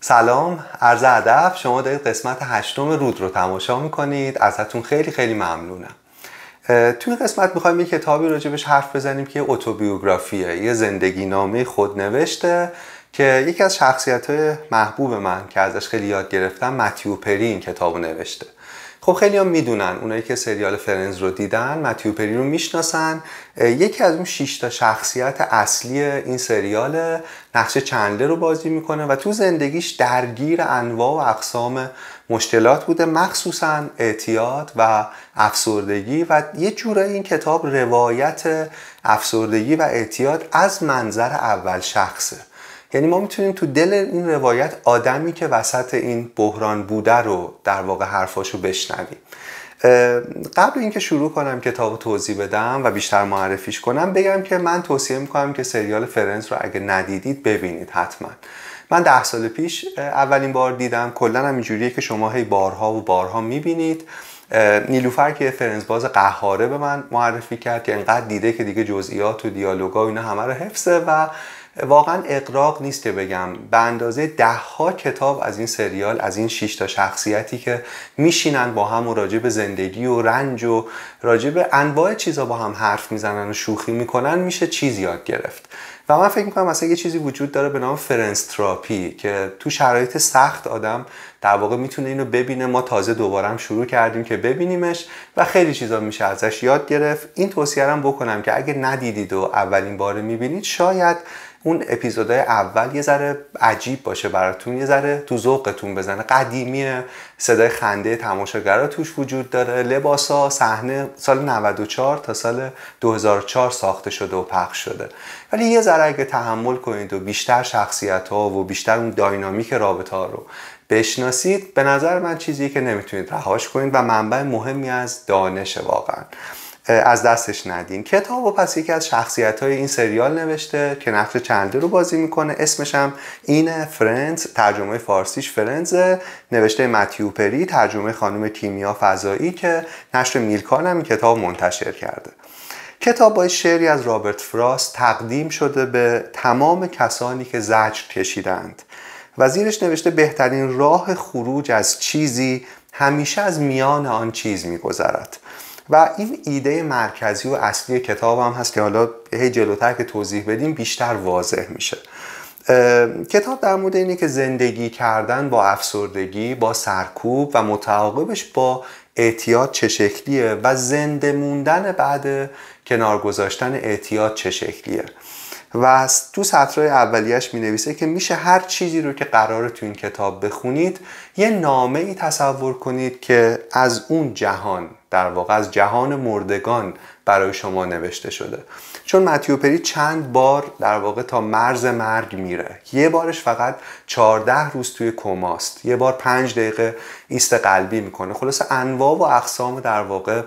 سلام عرض ادب شما دارید قسمت هشتم رود رو تماشا می‌کنید. ازتون خیلی خیلی ممنونم. توی قسمت می‌خوایم یه کتابی راجبش حرف بزنیم که اتوبیوگرافیه. یه زندگی نامه خود نوشته که یکی از شخصیت های محبوب من که ازش خیلی یاد گرفتم متیو پری این کتاب نوشته. خب خیلی هم می‌دونن اونایی که سریال فرنز رو دیدن متیو پری رو می‌شناسن. یکی از اون 6 تا شخصیت اصلی این سریال نقش چندله رو بازی می‌کنه و تو زندگیش درگیر انواع و اقسام مشکلات بوده مخصوصا اعتیاد و افسردگی و یه جورایی این کتاب روایت افسردگی و اعتیاد از منظر اول شخصه. یعنی ما می‌تونیم تو دل این روایت آدمی که وسط این بحران بوده رو در واقع حرفاشو بشنویم. قبل اینکه شروع کنم کتاب توضیح بدم و بیشتر معرفیش کنم بگم که من توصیه می‌کنم که سریال فرنز رو اگه ندیدید ببینید حتما. من ده سال پیش اولین بار دیدم. کلا هم اینجوریه که شما هی بارها و بارها می‌بینید. نیلوفر که فرنز باز قهاره به من معرفی کرد که انقدر دیده که دیگه جزئیات و دیالوگا و اینا همه رو حفظه و واقعا اقراق نیست که بگم. به اندازه ده ها کتاب از این سریال از این 6 تا شخصیتی که میشینن با هم و راجع به زندگی و رنج و راجع به انواع چیزا با هم حرف می‌زنن و شوخی می‌کنن میشه چیز یاد گرفت. و من فکر می‌کنم مثلا یه چیزی وجود داره به نام فرنستراپی که تو شرایط سخت آدم در واقع می‌تونه اینو ببینه. ما تازه دوباره هم شروع کردیم که ببینیمش و خیلی چیزا میشه ازش یاد گرفت. این توصیه بکنم که اگه ندیدید و اولین بار می‌بینید شاید اون اپیزودهای اول یه ذره عجیب باشه براتون یه ذره تو ذوقتون بزنه. قدیمی صدای خنده تماشاگرها توش وجود داره. لباسا صحنه سال 94 تا سال 2004 ساخته شده و پخش شده. ولی یه ذره اگه تحمل کنید و بیشتر شخصیت ها و بیشتر اون داینامیک رابطه ها رو بشناسید به نظر من چیزی که نمی‌تونید رهاش کنید و منبع مهمی از دانش واقعا. از دستش ندین. کتاب و پس یکی از شخصیت های این سریال نوشته که نقش چندل رو بازی می‌کنه. اسمش هم این فرنز ترجمه فارسیش فرنز نوشته متیو پری ترجمه خانم کیمیا فضایی که نشر میلکان هم کتاب منتشر کرده. کتاب با شعری از رابرت فراست تقدیم شده به تمام کسانی که زجر کشیدند. و زیرش نوشته بهترین راه خروج از چیزی همیشه از میان آن چیز میگذرد. و این ایده مرکزی و اصلی کتاب هم هست که حالا هی جلوتر که توضیح بدیم بیشتر واضح میشه. کتاب در مورد اینه که زندگی کردن با افسردگی با سرکوب و متعاقبش با اعتیاد چه شکلیه و زنده موندن بعد کنار گذاشتن اعتیاد چه شکلیه. و تو سطرهای اولیش می نویسه که میشه هر چیزی رو که قرار تو این کتاب بخونید یه نامه ای تصور کنید که از اون جهان در واقع از جهان مردگان برای شما نوشته شده. چون متیو پری چند بار در واقع تا مرز مرگ میره. یه بارش فقط 14 روز توی کماست. یه بار 5 دقیقه ایست قلبی می‌کنه. خلاصه انواع و اقسام در واقع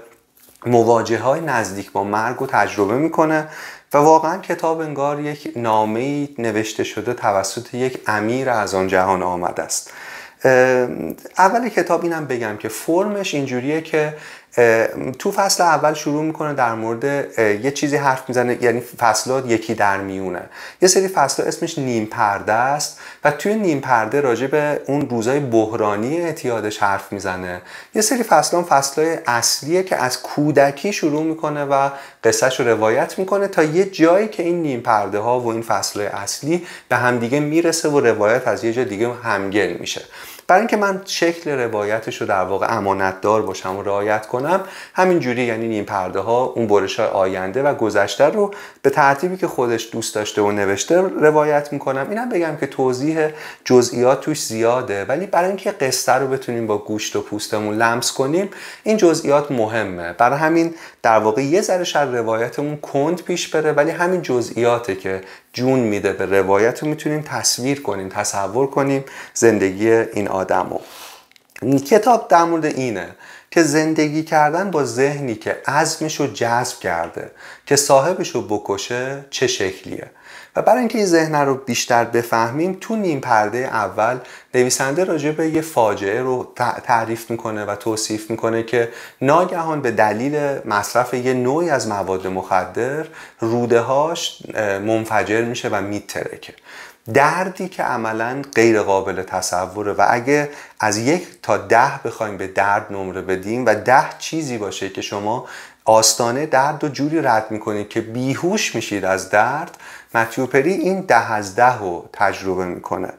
مواجه های نزدیک با مرگ رو تجربه می‌کنه. و واقعا کتاب انگار یک نامه نوشته شده توسط یک امیر از آن جهان آمده است. اول کتاب اینم بگم که فرمش اینجوریه که تو فصل اول شروع می‌کنه در مورد یه چیزی حرف می‌زنه یعنی فصلات یکی در میونه. یه سری فصل اسمش نیم پرده است و توی نیم پرده راجع به اون روزای بحرانی اعتیادش حرف می‌زنه. یه سری فصل فصلای اصلیه که از کودکی شروع می‌کنه و قصهش رو روایت می‌کنه تا یه جایی که این نیم پرده ها و این فصلای اصلی به همدیگه می‌رسه و روایت از یه جای دیگه همگل میشه. برای اینکه من شکل روایتش رو در واقع امانت دار باشم و رعایت کنم همینجوری یعنی این پرده ها اون برش های آینده و گذشته رو به ترتیبی که خودش دوست داشته و نوشته روایت می‌کنم. اینم بگم که توضیح جزئیات توش زیاده ولی برای اینکه قصه رو بتونیم با گوشت و پوستمون لمس کنیم این جزئیات مهمه. برای همین در واقع یه ذره شاید روایتمون کند پیش بره ولی همین جزئیاته که جون میده به روایت رو می‌تونیم تصویر کنیم تصور کنیم زندگی این آدم رو کتاب در مورد اینه که زندگی کردن با ذهنی که عزمش رو جذب کرده که صاحبش رو بکشه چه شکلیه. و برای اینکه این ذهن رو بیشتر بفهمیم تو نیم پرده اول نویسنده راجع به یه فاجعه رو تعریف می‌کنه و توصیف می‌کنه که ناگهان به دلیل مصرف یه نوعی از مواد مخدر روده هاش منفجر میشه و میترکه. دردی که عملا غیر قابل تصوره. و اگه از یک تا ده بخوایم به درد نمره بدیم و ده چیزی باشه که شما آستانه درد و جوری رد می‌کنید که بیهوش میشید از درد متیوپری این ده از ده رو تجربه می‌کنه.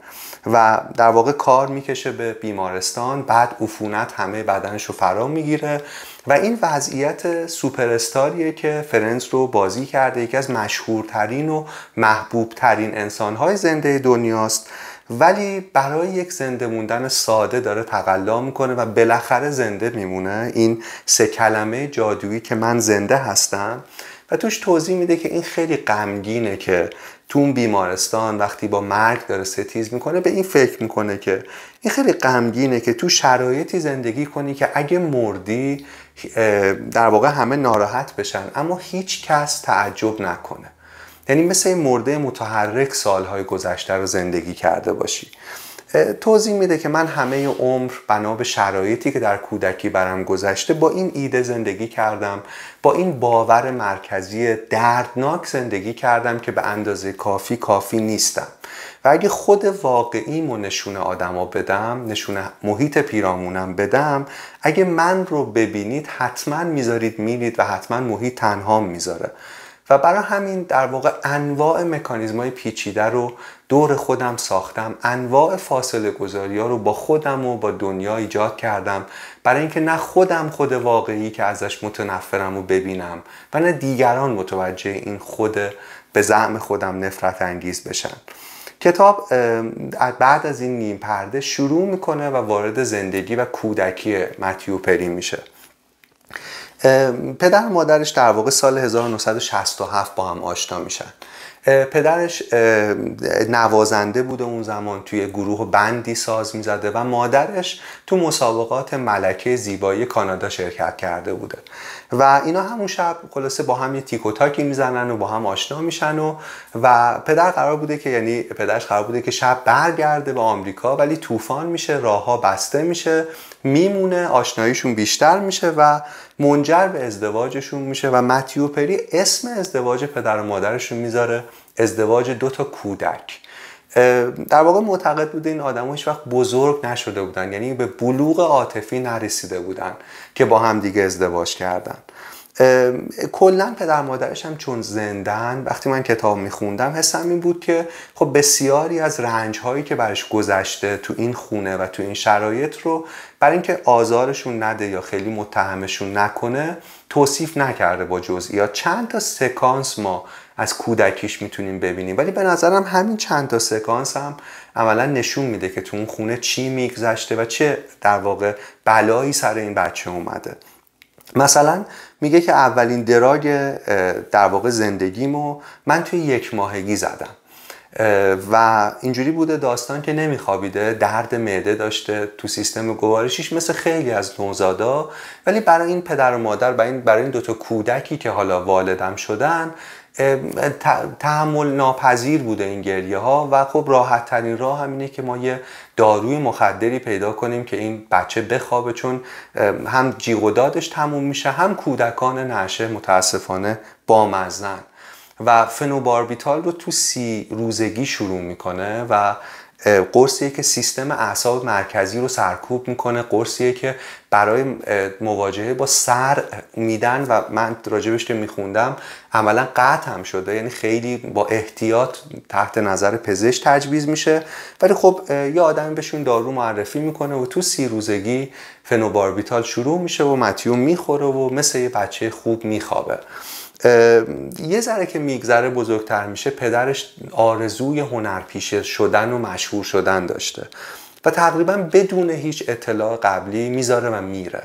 و در واقع کار می‌کشه به بیمارستان بعد عفونت همه بدنش رو فرا می‌گیره. و این وضعیت سوپرستاریه که فرنز رو بازی کرده یکی از مشهورترین و محبوبترین انسانهای زنده دنیاست. ولی برای یک زنده موندن ساده داره تقلا می‌کنه و بالاخره زنده میمونه. این سه کلمه جادویی که من زنده هستم. و توش توضیح میده که این خیلی غمگینه که تو اون بیمارستان وقتی با مرگ داره ستیز می‌کنه به این فکر می‌کنه که این خیلی غمگینه که تو شرایطی زندگی کنی که اگه مردی در واقع همه ناراحت بشن اما هیچ کس تعجب نکنه. یعنی مثل این مرده متحرک سالهای گذشته رو زندگی کرده باشی. توضیح میده که من همه عمر بنا به شرایطی که در کودکی برم گذشته با این ایده زندگی کردم با این باور مرکزی دردناک زندگی کردم که به اندازه کافی کافی نیستم. و اگه خود واقعیمو نشون آدما بدم نشون محیط پیرامونم بدم اگه من رو ببینید حتما می‌ذارید میرید و حتما محیط تنها می‌ذاره. و برای همین در واقع انواع مکانیزم های پیچیده رو دور خودم ساختم. انواع فاصله گذاری ها رو با خودم و با دنیا ایجاد کردم. برای اینکه نه خودم خود واقعی که ازش متنفرم و ببینم و نه دیگران متوجه این خود به زعم خودم نفرت انگیز بشن. کتاب بعد از این نیم پرده شروع می‌کنه و وارد زندگی و کودکی متیو پری میشه. پدر و مادرش در واقع سال 1967 با هم آشنا میشن. پدرش نوازنده بوده اون زمان توی گروه بندی ساز می‌زده و مادرش تو مسابقات ملکه زیبایی کانادا شرکت کرده بوده. و اینا همون شب خلاصه با هم یه تیک و تاکی می‌زنن و با هم آشنا میشن و و پدر قرار بوده که یعنی پدرش قرار بوده که شب برگرده به آمریکا ولی طوفان میشه راهها بسته میشه میمونه آشناییشون بیشتر میشه و منجر به ازدواجشون میشه و متیو پری اسم ازدواج پدر و مادرشون می‌ذاره ازدواج دو تا کودک. در واقع معتقد بوده این آدم هیچ وقت بزرگ نشده بودن یعنی به بلوغ عاطفی نرسیده بودن که با هم دیگه ازدواج کردن. کلا پدر مادرش هم چون زندن وقتی من کتاب میخوندم حسم این بود که خب بسیاری از رنج هایی که برش گذشته تو این خونه و تو این شرایط رو برای اینکه آزارشون نده یا خیلی متهمشون نکنه توصیف نکرده با جزئیات. چند تا سکانس ما از کودکیش می‌تونیم ببینیم. ولی به نظرم همین چند تا سکانس هم عملا نشون میده که تو اون خونه چی میگذشته و چه در واقع بلایی سر این بچه اومده. مثلا میگه که اولین دراگ در واقع زندگیمو من توی یک ماهگی زدم. و اینجوری بوده داستان که نمیخوابیده درد معده داشته تو سیستم گوارشیش مثل خیلی از نوزادا. ولی برای این پدر و مادر برای این, برای این دوتا کودکی که حالا والدم شدن تحمل ناپذیر بوده این گریه ها و خب راحت ترین راه همینه که ما یه داروی مخدری پیدا کنیم که این بچه بخوابه چون هم جیغ و دادش تموم میشه هم کودکان نشه متاسفانه بامزن و فنوباربیتال رو تو سی روزگی شروع می‌کنه و قرصیه که سیستم اعصاب مرکزی رو سرکوب می‌کنه. قرصیه که برای مواجهه با سر میدن و من راجبش که میخوندم عملا قطع هم شده. یعنی خیلی با احتیاط تحت نظر پزشک تجویز میشه. ولی خب یه آدمی بهشون دارو معرفی می‌کنه و تو سی روزگی فنوباربیتال شروع میشه و متیوم می‌خوره و مثل یه بچه خوب میخوابه. یه ذره که میگذره بزرگتر میشه پدرش آرزوی هنرپیشه شدن و مشهور شدن داشته. و تقریبا بدون هیچ اطلاع قبلی می‌ذاره و میره.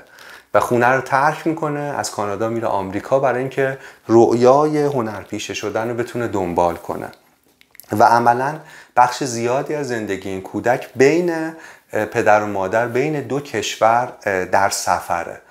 و خونه رو ترک می‌کنه از کانادا میره آمریکا برای اینکه رؤیای هنرپیشه شدن رو بتونه دنبال کنه. و عملا بخش زیادی از زندگی این کودک بین پدر و مادر بین دو کشور در سفره.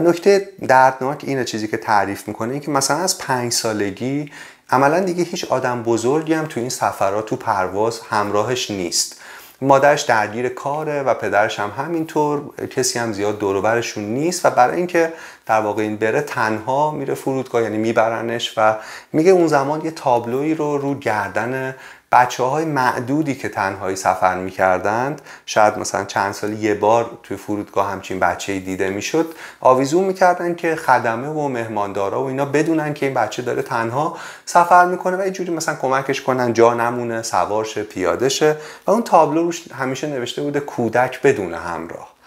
نکته دردناک اینه چیزی که تعریف می‌کنه این که مثلا از پنج سالگی عملا دیگه هیچ آدم بزرگی هم تو این سفرات تو پرواز همراهش نیست. مادرش درگیر کاره و پدرش هم همینطور کسی هم زیاد دوروبرشون نیست و برای اینکه در واقع این بره تنها میره فرودگاه یعنی میبرنش و میگه اون زمان یه تابلوی رو رو گردن بچه های معدودی که تنهایی سفر می‌کردند شاید مثلا چند سال یه بار توی فرودگاه همچین بچه دیده می‌شد آویزون می‌کردن که خدمه و مهماندارا و اینا بدونن که این بچه داره تنها سفر می‌کنه و اینجوری مثلا کمکش کنن جا نمونه سوارشه پیاده شه و اون تابلو روش همیشه نوشته بوده کودک بدون همراه.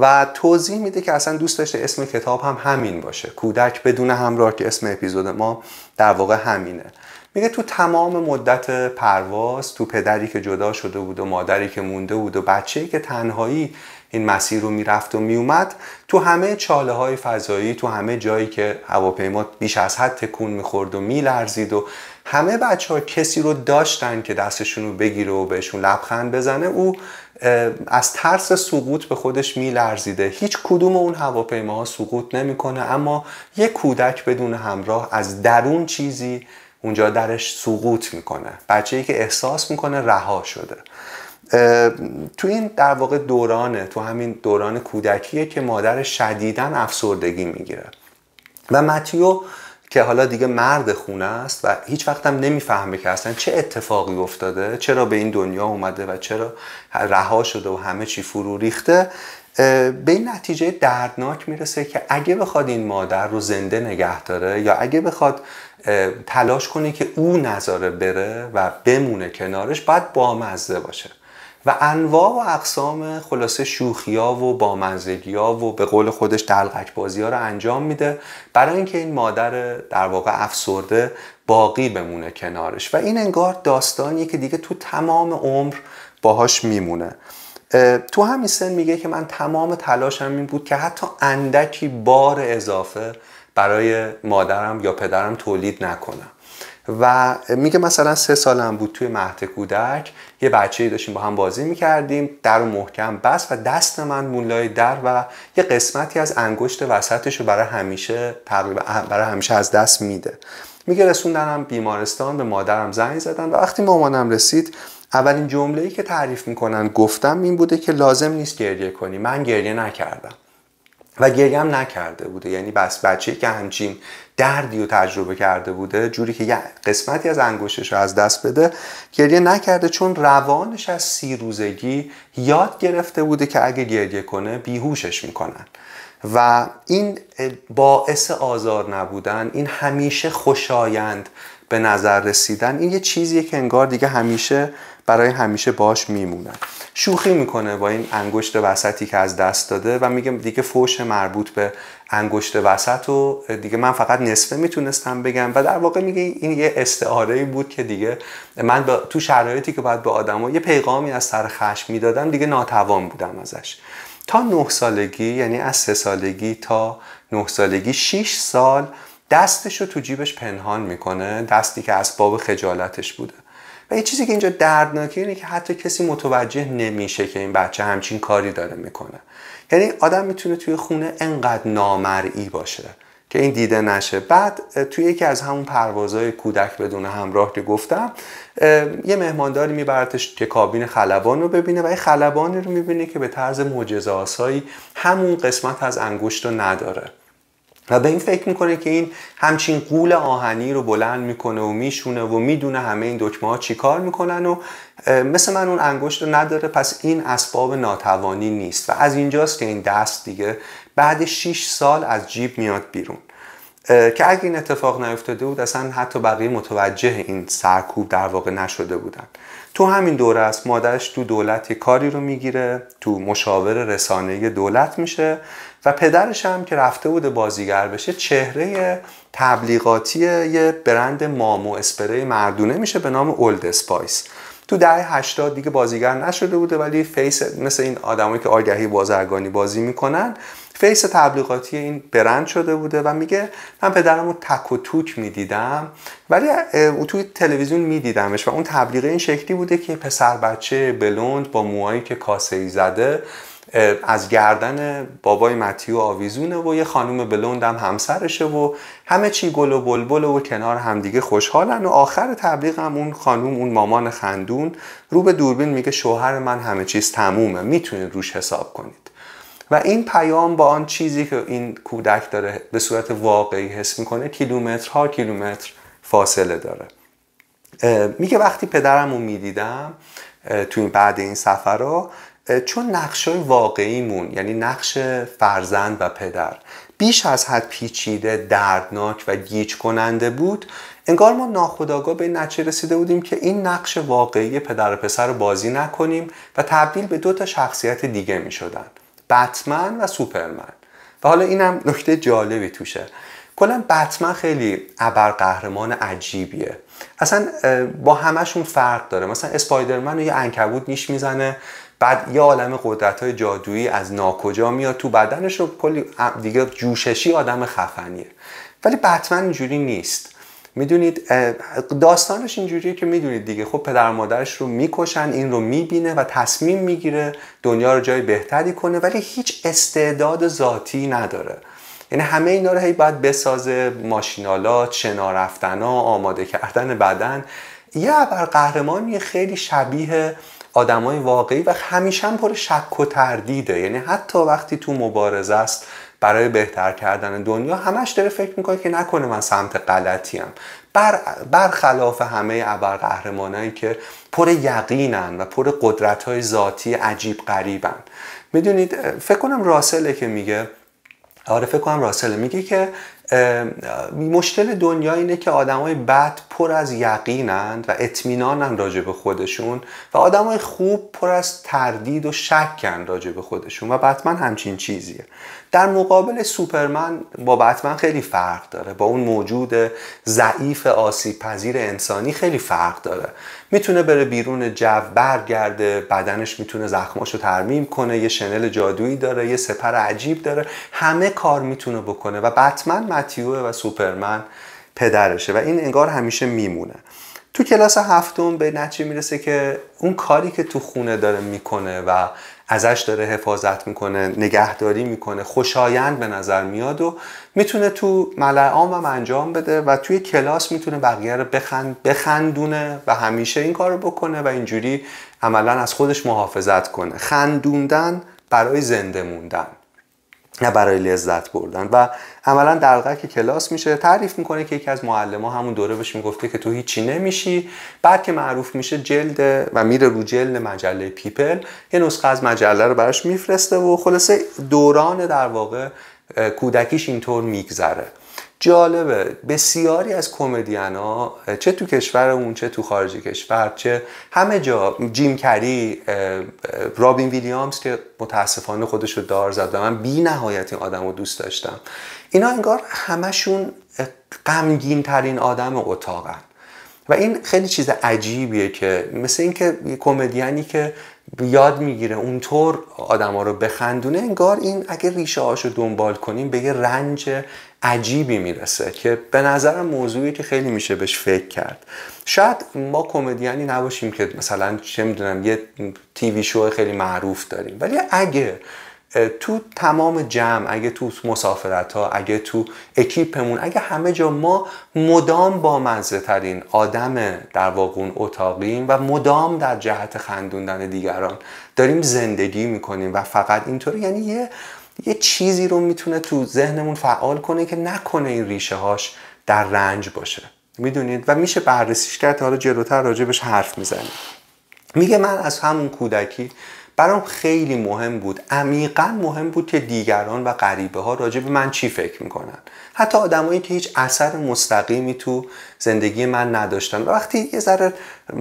و توضیح میده که اصلا دوست داشته اسم کتاب هم همین باشه. کودک بدون همراه که اسم اپیزود ما در واقع همینه. میگه تو تمام مدت پرواز تو پدری که جدا شده بود و مادری که مونده بود و بچه‌ای که تنهایی این مسیر رو می‌رفت و میومد تو همه چاله های فضایی تو همه جایی که هواپیما بیش از حد تکون می‌خورد و میلرزید و همه بچه ها کسی رو داشتن که دستشون رو بگیره و بهشون لبخند بزنه او از ترس سقوط به خودش میلرزیده. هیچ کدوم اون هواپیماها سقوط نمی‌کنه اما یک کودک بدون همراه از درون چیزی اونجا درش سقوط می‌کنه. بچه ای که احساس می‌کنه رها شده. تو این در واقع دورانه تو همین دوران کودکیه که مادر شدیدن افسردگی می‌گیره. و متیو که حالا دیگه مرد خونه است و هیچ وقت هم نمی‌فهمه که اصلا چه اتفاقی افتاده چرا به این دنیا اومده و چرا رها شده و همه چی فرو ریخته به این نتیجه دردناک می‌رسه که اگه بخواد این مادر رو زنده نگه داره یا اگه بخواد تلاش کنه که او نظاره بره و بمونه کنارش باید بامزه باشه. و انواع و اقسام خلاصه شوخیا و بامزگیا و به قول خودش دلغک بازی ها رو انجام میده برای اینکه این مادر در واقع افسرده باقی بمونه کنارش. و این انگار داستانیه که دیگه تو تمام عمر باهاش میمونه. تو همین سن میگه که من تمام تلاشم این بود که حتی اندکی بار اضافه برای مادرم یا پدرم تولید نکنم. و میگه مثلا سه سالم بود توی مهد کودک یه بچه ای داشتیم با هم بازی می‌کردیم در و محکم بس و دست من مولای در و یه قسمتی از انگشت وسطش رو برای همیشه برای همیشه از دست میده. میگه رسوندنم بیمارستان به مادرم زنگ زدن و وقتی مامانم رسید اولین جمله ای که تعریف می‌کنن گفتم این بوده که لازم نیست گریه کنی. من گریه نکردم. و گریه هم نکرده بوده. یعنی بس بچه که همچین دردی رو تجربه کرده بوده جوری که یه قسمتی از انگشتش رو از دست بده گریه نکرده چون روانش از سی روزگی یاد گرفته بوده که اگه گریه کنه بیهوشش می‌کنن. و این باعث آزار نبودن این همیشه خوشایند به نظر رسیدن این یه چیزیه که انگار دیگه همیشه برای همیشه باش میمونن شوخی می‌کنه با این انگشت وسطی که از دست داده و میگه دیگه فوش مربوط به انگشت وسط و دیگه من فقط نصفه می‌تونستم بگم و در واقع میگه این یه استعاره بود که دیگه من تو شرایطی که باید به آدما یه پیغامی از سر خشم می‌دادم دیگه ناتوان بودم ازش. تا نه سالگی یعنی از سه سالگی تا نه سالگی 6 سال دستش رو تو جیبش پنهان می‌کنه دستی که اسباب خجالتش بوده. و یه چیزی که اینجا دردناکه اینه که حتی کسی متوجه نمیشه که این بچه همچین کاری داره می‌کنه. یعنی آدم می‌تونه توی خونه انقدر نامرئی باشه که این دیده نشه. بعد توی یکی از همون پروازهای کودک بدون همراه که گفتم یه مهمانداری میبرتش که کابین خلبان رو ببینه و یه خلبانی رو می‌بینه که به طرز معجزه همون قسمت از انگشت رو نداره. و به این فکر می‌کنه که این همچین قول آهنی رو بلند می‌کنه و میشونه و می‌دونه همه این دکمه ها چی کار می‌کنن و مثل من اون انگشت رو نداره پس این اسباب ناتوانی نیست. و از اینجاست که این دست دیگه بعد 6 سال از جیب میاد بیرون. که اگه این اتفاق نیفتاده بود اصلا حتی بقیه متوجه این سرکوب در واقع نشده بودن. تو همین دوره است مادرش تو دولت یه کاری رو می‌گیره تو مشاور رسانه دولت میشه و پدرش هم که رفته بوده بازیگر بشه چهره تبلیغاتی یه برند مام و اسپری مردونه میشه به نام Old Spice تو دهه 80 دیگه بازیگر نشده بوده ولی face مثل این آدمایی که آگهی بازرگانی بازی می‌کنن face تبلیغاتی این برند شده بوده و میگه من پدرم رو تک و توک می‌دیدم ولی توی تلویزیون میدیدمش و اون تبلیغ این شکلی بوده که پسر بچه بلوند با موهایی که کاسه ای زده از گردن بابای متیو آویزونه و یه خانم بلوند هم همسرشه و همه چی گل و بلبل و کنار همدیگه خوشحالن و آخر تبلیغ هم اون خانم اون مامان خندون رو به دوربین میگه شوهر من همه چیز تمومه می‌تونید روش حساب کنید. و این پیام با آن چیزی که این کودک داره به صورت واقعی حس می‌کنه کیلومترها کیلومتر فاصله داره. میگه وقتی پدرم رو می‌دیدم تو این بعد این سفر چون نقش های واقعیمون یعنی نقش فرزند و پدر بیش از حد پیچیده دردناک و گیج کننده بود انگار ما ناخداگاه به این رسیده بودیم که این نقش واقعی پدر و پسر رو بازی نکنیم و تبدیل به دو تا شخصیت دیگه می شدن بتمن و سوپرمن. و حالا اینم نکته جالبی توشه. کلا بتمن خیلی ابرقهرمان عجیبیه. اصلا با همشون فرق داره. مثلا اسپایدرمن یه انکبوت نیش می‌زنه بعد یه عالم قدرت های جادویی از ناکجا میاد تو بدنش رو کلی دیگه جوششی آدم خفنیه. ولی بتمن اینجوری نیست. می‌دونید داستانش اینجوریه که می‌دونید دیگه. خب پدر مادرش رو می‌کشن این رو می‌بینه و تصمیم می‌گیره دنیا رو جای بهتری کنه ولی هیچ استعداد ذاتی نداره. یعنی همه اینا رو هی باید بسازه ماشینالات شنا رفتنا آماده کردن بدن. یه ابر قهرمانی خیلی شبیه آدمای واقعی و همیشه هم پر شک و تردیده. یعنی حتی وقتی تو مبارزه است برای بهتر کردن دنیا همش داره فکر می‌کنه که نکنه من سمت غلطی هم بر برخلاف همه ابر قهرمانایی که پر یقینن و پر قدرت های ذاتی عجیب غریبن. می‌دونید فکر کنم راسله که میگه آره فکر کنم راسله میگه که مشکل دنیا اینه که آدمای بد پر از یقینند و اطمینانن راجع به خودشون و آدمای خوب پر از تردید و شکن راجع به خودشون و بتمن همچین چیزیه. در مقابل سوپرمن با بتمن خیلی فرق داره. با اون موجود ضعیف آسیب پذیر انسانی خیلی فرق داره. می‌تونه بره بیرون جو برگرده بدنش می‌تونه زخماشو ترمیم کنه یه شنل جادویی داره یه سپر عجیب داره همه کار می‌تونه بکنه و بتمن متیوه و سوپرمن پدرشه و این انگار همیشه میمونه. تو کلاس هفتم به نتیجه می‌رسه که اون کاری که تو خونه داره می‌کنه و ازش داره حفاظت می‌کنه نگهداری می‌کنه خوشایند به نظر میاد و می‌تونه تو ملأعام هم انجام بده و توی کلاس می‌تونه بقیه رو بخند بخندونه و همیشه این کار رو بکنه و اینجوری عملا از خودش محافظت کنه. خندوندن برای زنده موندن نه برای لذت بردن. و عملا دلقک کلاس میشه. تعریف می‌کنه که یکی از معلم ها همون دوره بهش می‌گفته که تو هیچی نمیشی. بعد که معروف میشه جلد و میره رو جلد مجله People یه نسخه از مجله رو براش میفرسته و خلاصه دوران در واقع کودکیش اینطور میگذره. جالبه بسیاری از کمدین ها چه تو کشورمون چه تو خارج کشور چه همه جا جیم کری رابین ویلیامز که متاسفانه خودش رو دار زد و من بی نهایت این آدم رو دوست داشتم. اینا انگار همشون غمگین ترین آدم اتاقن. و این خیلی چیز عجیبیه که مثل اینکه یه کمدیانی که یاد می‌گیره اونطور آدما رو بخندونه انگار این اگه ریشه هاشو دنبال کنیم به یه رنج عجیبی می‌رسه که به نظرم موضوعی که خیلی میشه بهش فکر کرد. شاید ما کمدیانی نباشیم که مثلا چه می‌دونم یه تیوی شو خیلی معروف داریم ولی اگه تو تمام جمع اگه تو مسافرت ها اگه تو اکیپمون اگه همه جا ما مدام با مزه ترین آدم در واقع اون اتاقیم و مدام در جهت خندوندن دیگران داریم زندگی می‌کنیم و فقط اینطوری. یعنی یه یه چیزی رو می‌تونه تو ذهنمون فعال کنه که نکنه این ریشه هاش در رنج باشه. می‌دونید؟ و میشه بررسیش کرد حالا جلوتر راجبش حرف می‌زنیم. میگه من از همون کودکی برام خیلی مهم بود. عمیقا مهم بود که دیگران و غریبه ها راجع به من چی فکر می‌کنن. حتی آدمایی که هیچ اثر مستقیمی تو زندگی من نداشتن. وقتی یه ذره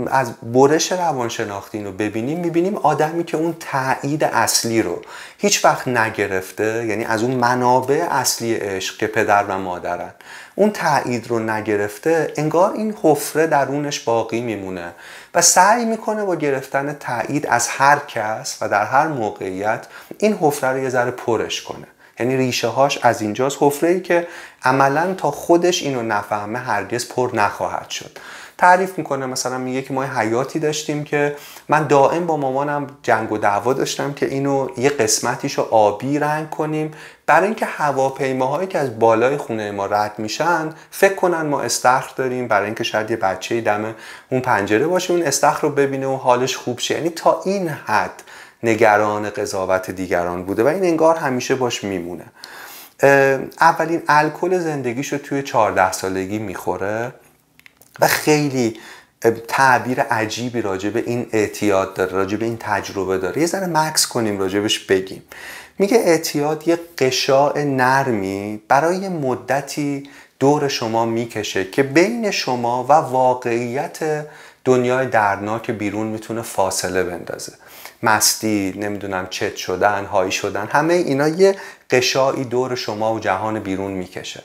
از برش روانشناختی رو ببینیم می‌بینیم آدمی که اون تایید اصلی رو هیچ وقت نگرفته یعنی از اون منابع اصلی عشق که پدر و مادرن. اون تایید رو نگرفته انگار این حفره درونش باقی میمونه و سعی می‌کنه با گرفتن تایید از هر کس و در هر موقعیت این حفره رو یه ذره پرش کنه. یعنی ریشه هاش از اینجاست. حفره ای که عملا تا خودش اینو نفهمه هرگز پر نخواهد شد. تعریف می‌کنه. مثلا میگه که ما حیاتی داشتیم که من دائم با مامانم جنگ و دعوا داشتم که اینو یه قسمتیشو آبی رنگ کنیم. برای اینکه هواپیماهایی که از بالای خونه ما رد میشن فکر کنن ما استخر داریم. برای اینکه شاید یه بچه دم اون پنجره باشه اون استخر رو ببینه و حالش خوب شه. یعنی تا این حد نگران قضاوت دیگران بوده و این انگار همیشه باش میمونه. اولین الکل زندگیش رو توی 14 سالگی می‌خوره. و خیلی تعبیر عجیبی راجع به این اعتیاد داره راجع به این تجربه داره. یه ذره مکس کنیم راجبش بگیم. میگه اعتیاد یه قشاع نرمی برای مدتی دور شما می‌کشه که بین شما و واقعیت دنیای درناک بیرون می‌تونه فاصله بندازه. مستی نمی‌دونم چت شدن هایی شدن همه اینا یه قشایی دور شما و جهان بیرون می‌کشه.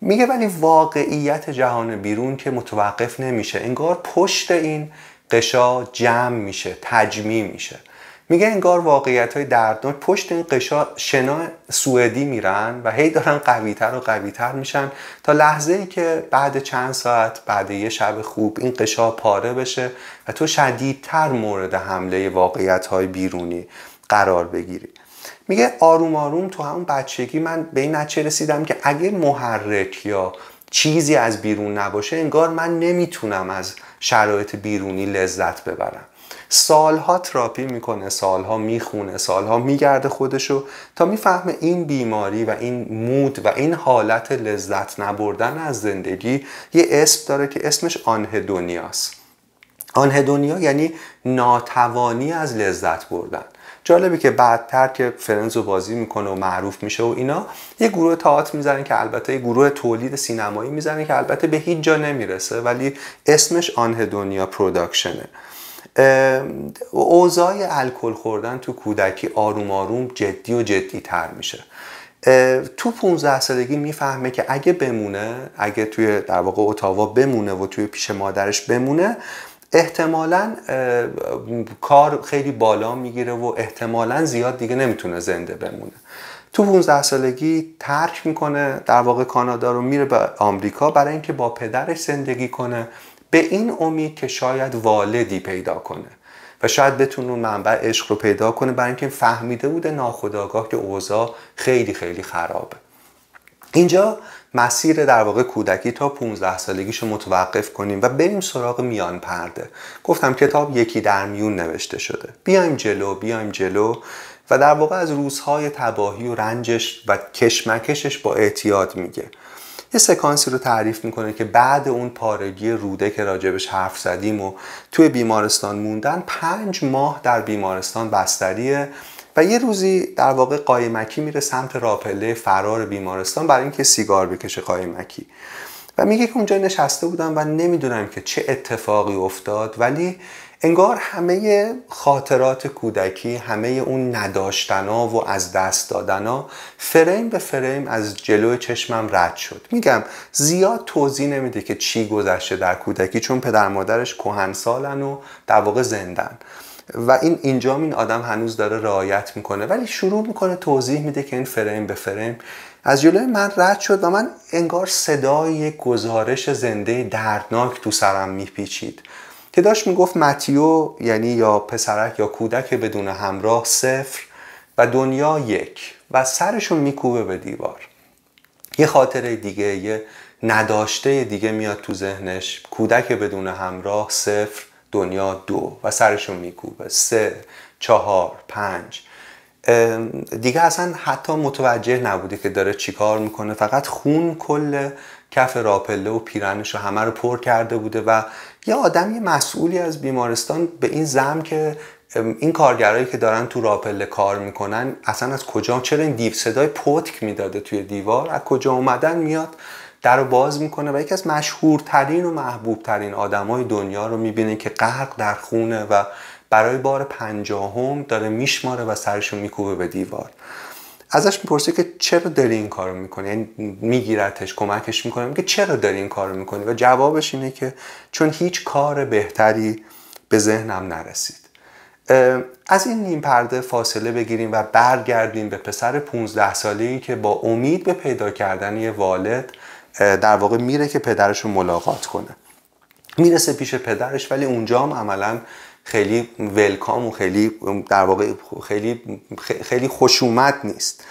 میگه ولی واقعیت جهان بیرون که متوقف نمیشه. انگار پشت این قشا جمع میشه تجمی میشه. میگه انگار واقعیت های دردناک پشت این قشا شنا سوئدی میرن و هی دارن قویتر و قویتر میشن تا لحظه ای که بعد چند ساعت بعد یه شب خوب این قشا پاره بشه و تو شدیدتر مورد حمله واقعیت های بیرونی قرار بگیری. میگه آروم آروم تو همون بچگی من به این نتیجه رسیدم که اگه محرک یا چیزی از بیرون نباشه انگار من نمی‌تونم از شرایط بیرونی لذت ببرم. سالها تراپی می‌کنه سالها می‌خونه سالها میگرده خودشو تا می‌فهمه این بیماری و این مود و این حالت لذت نبردن از زندگی یه اسم داره که اسمش آنهدونیاست. آنهدونیا یعنی ناتوانی از لذت بردن. جالبه که بعدتر که Friends رو بازی می‌کنه و معروف میشه و اینا یه گروه تئاتر می‌زنن که البته یه گروه تولید سینمایی می‌زنن که البته به هیچ جا نمی‌رسه ولی اسمش Anhedonia Production ه. اوضاع الکل خوردن تو کودکی آروم آروم جدی و جدی تر میشه تو 15 سالگی می‌فهمه که اگه بمونه اگه توی در واقع اتاوا بمونه و توی پیش مادرش بمونه احتمالا کار خیلی بالا می‌گیره و احتمالا زیاد دیگه نمی‌تونه زنده بمونه. تو 15 سالگی ترک می‌کنه در واقع کانادا رو میره به آمریکا برای اینکه با پدرش زندگی کنه به این امید که شاید والدی پیدا کنه و شاید بتونه منبع عشق رو پیدا کنه برای اینکه فهمیده بوده ناخداگاه که اوضاع خیلی خیلی خرابه. اینجا مسیر در واقع کودکی تا 15 سالگیشو متوقف کنیم و بریم سراغ میان پرده. گفتم کتاب یکی در میون نوشته شده. بیایم جلو بیایم جلو و در واقع از روزهای تباهی و رنجش و کشمکشش با اعتیاد میگه. یه سکانسی رو تعریف می‌کنه که بعد اون پارگی روده که راجبش حرف زدیم و توی بیمارستان موندن پنج ماه در بیمارستان بستریه. و یه روزی در واقع قایمکی میره سمت راپله فرار بیمارستان برای اینکه سیگار بکشه قایمکی. و میگه که اونجا نشسته بودم و نمی‌دونم که چه اتفاقی افتاد ولی انگار همه خاطرات کودکی همه اون نداشتنا و از دست دادنا فریم به فریم از جلو چشمم رد شد. میگم زیاد توضیح نمیده که چی گذشته در کودکی چون پدر مادرش کهنسالن و در واقع زندن. و این اینجا این آدم هنوز داره رعایت می‌کنه. ولی شروع می‌کنه توضیح میده که این فریم به فریم. از جلوی من رد شد و من انگار صدای گزارش زنده دردناک تو سرم میپیچید. که داشت می‌گفت متیو یعنی یا پسرک یا کودک بدون همراه صفر و دنیا یک و سرشون میکوبه به دیوار. یه خاطره دیگه یه نداشته دیگه میاد تو ذهنش. کودک بدون همراه صفر دنیا دو و سرشون میکوبه. سه چهار پنج. دیگه اصلا حتی متوجه نبوده که داره چیکار می‌کنه. فقط خون کل کف راپله و پیرنش رو همه رو پر کرده بوده و یه آدم یه مسئولی از بیمارستان به این زم که این کارگرایی که دارن تو راپله کار می‌کنن اصلا از کجا؟ چرا این دیو صدای پتک می‌داده توی دیوار؟ از کجا اومدن میاد؟ در رو باز می‌کنه و یکی از مشهورترین و محبوبترین آدمای دنیا رو می‌بینه که غرق در خونه و برای بار پنجاهم داره میشماره و سرشو میکوبه به دیوار. ازش می‌پرسه که چرا داری این کارو می‌کنی؟ یعنی میگیرتش کمکش می‌کنه میگه چرا داری این کارو می‌کنی؟ و جوابش اینه که چون هیچ کار بهتری به ذهنم نرسید. از این نیم پرده فاصله بگیریم و برگردیم به پسر 15 ساله ای که با امید به پیدا کردن یه والد در واقع میره که پدرش رو ملاقات کنه. می‌رسه پیش پدرش ولی اونجا هم عملا خیلی ولکام و خیلی در واقع خیلی خیلی خشومت نیست.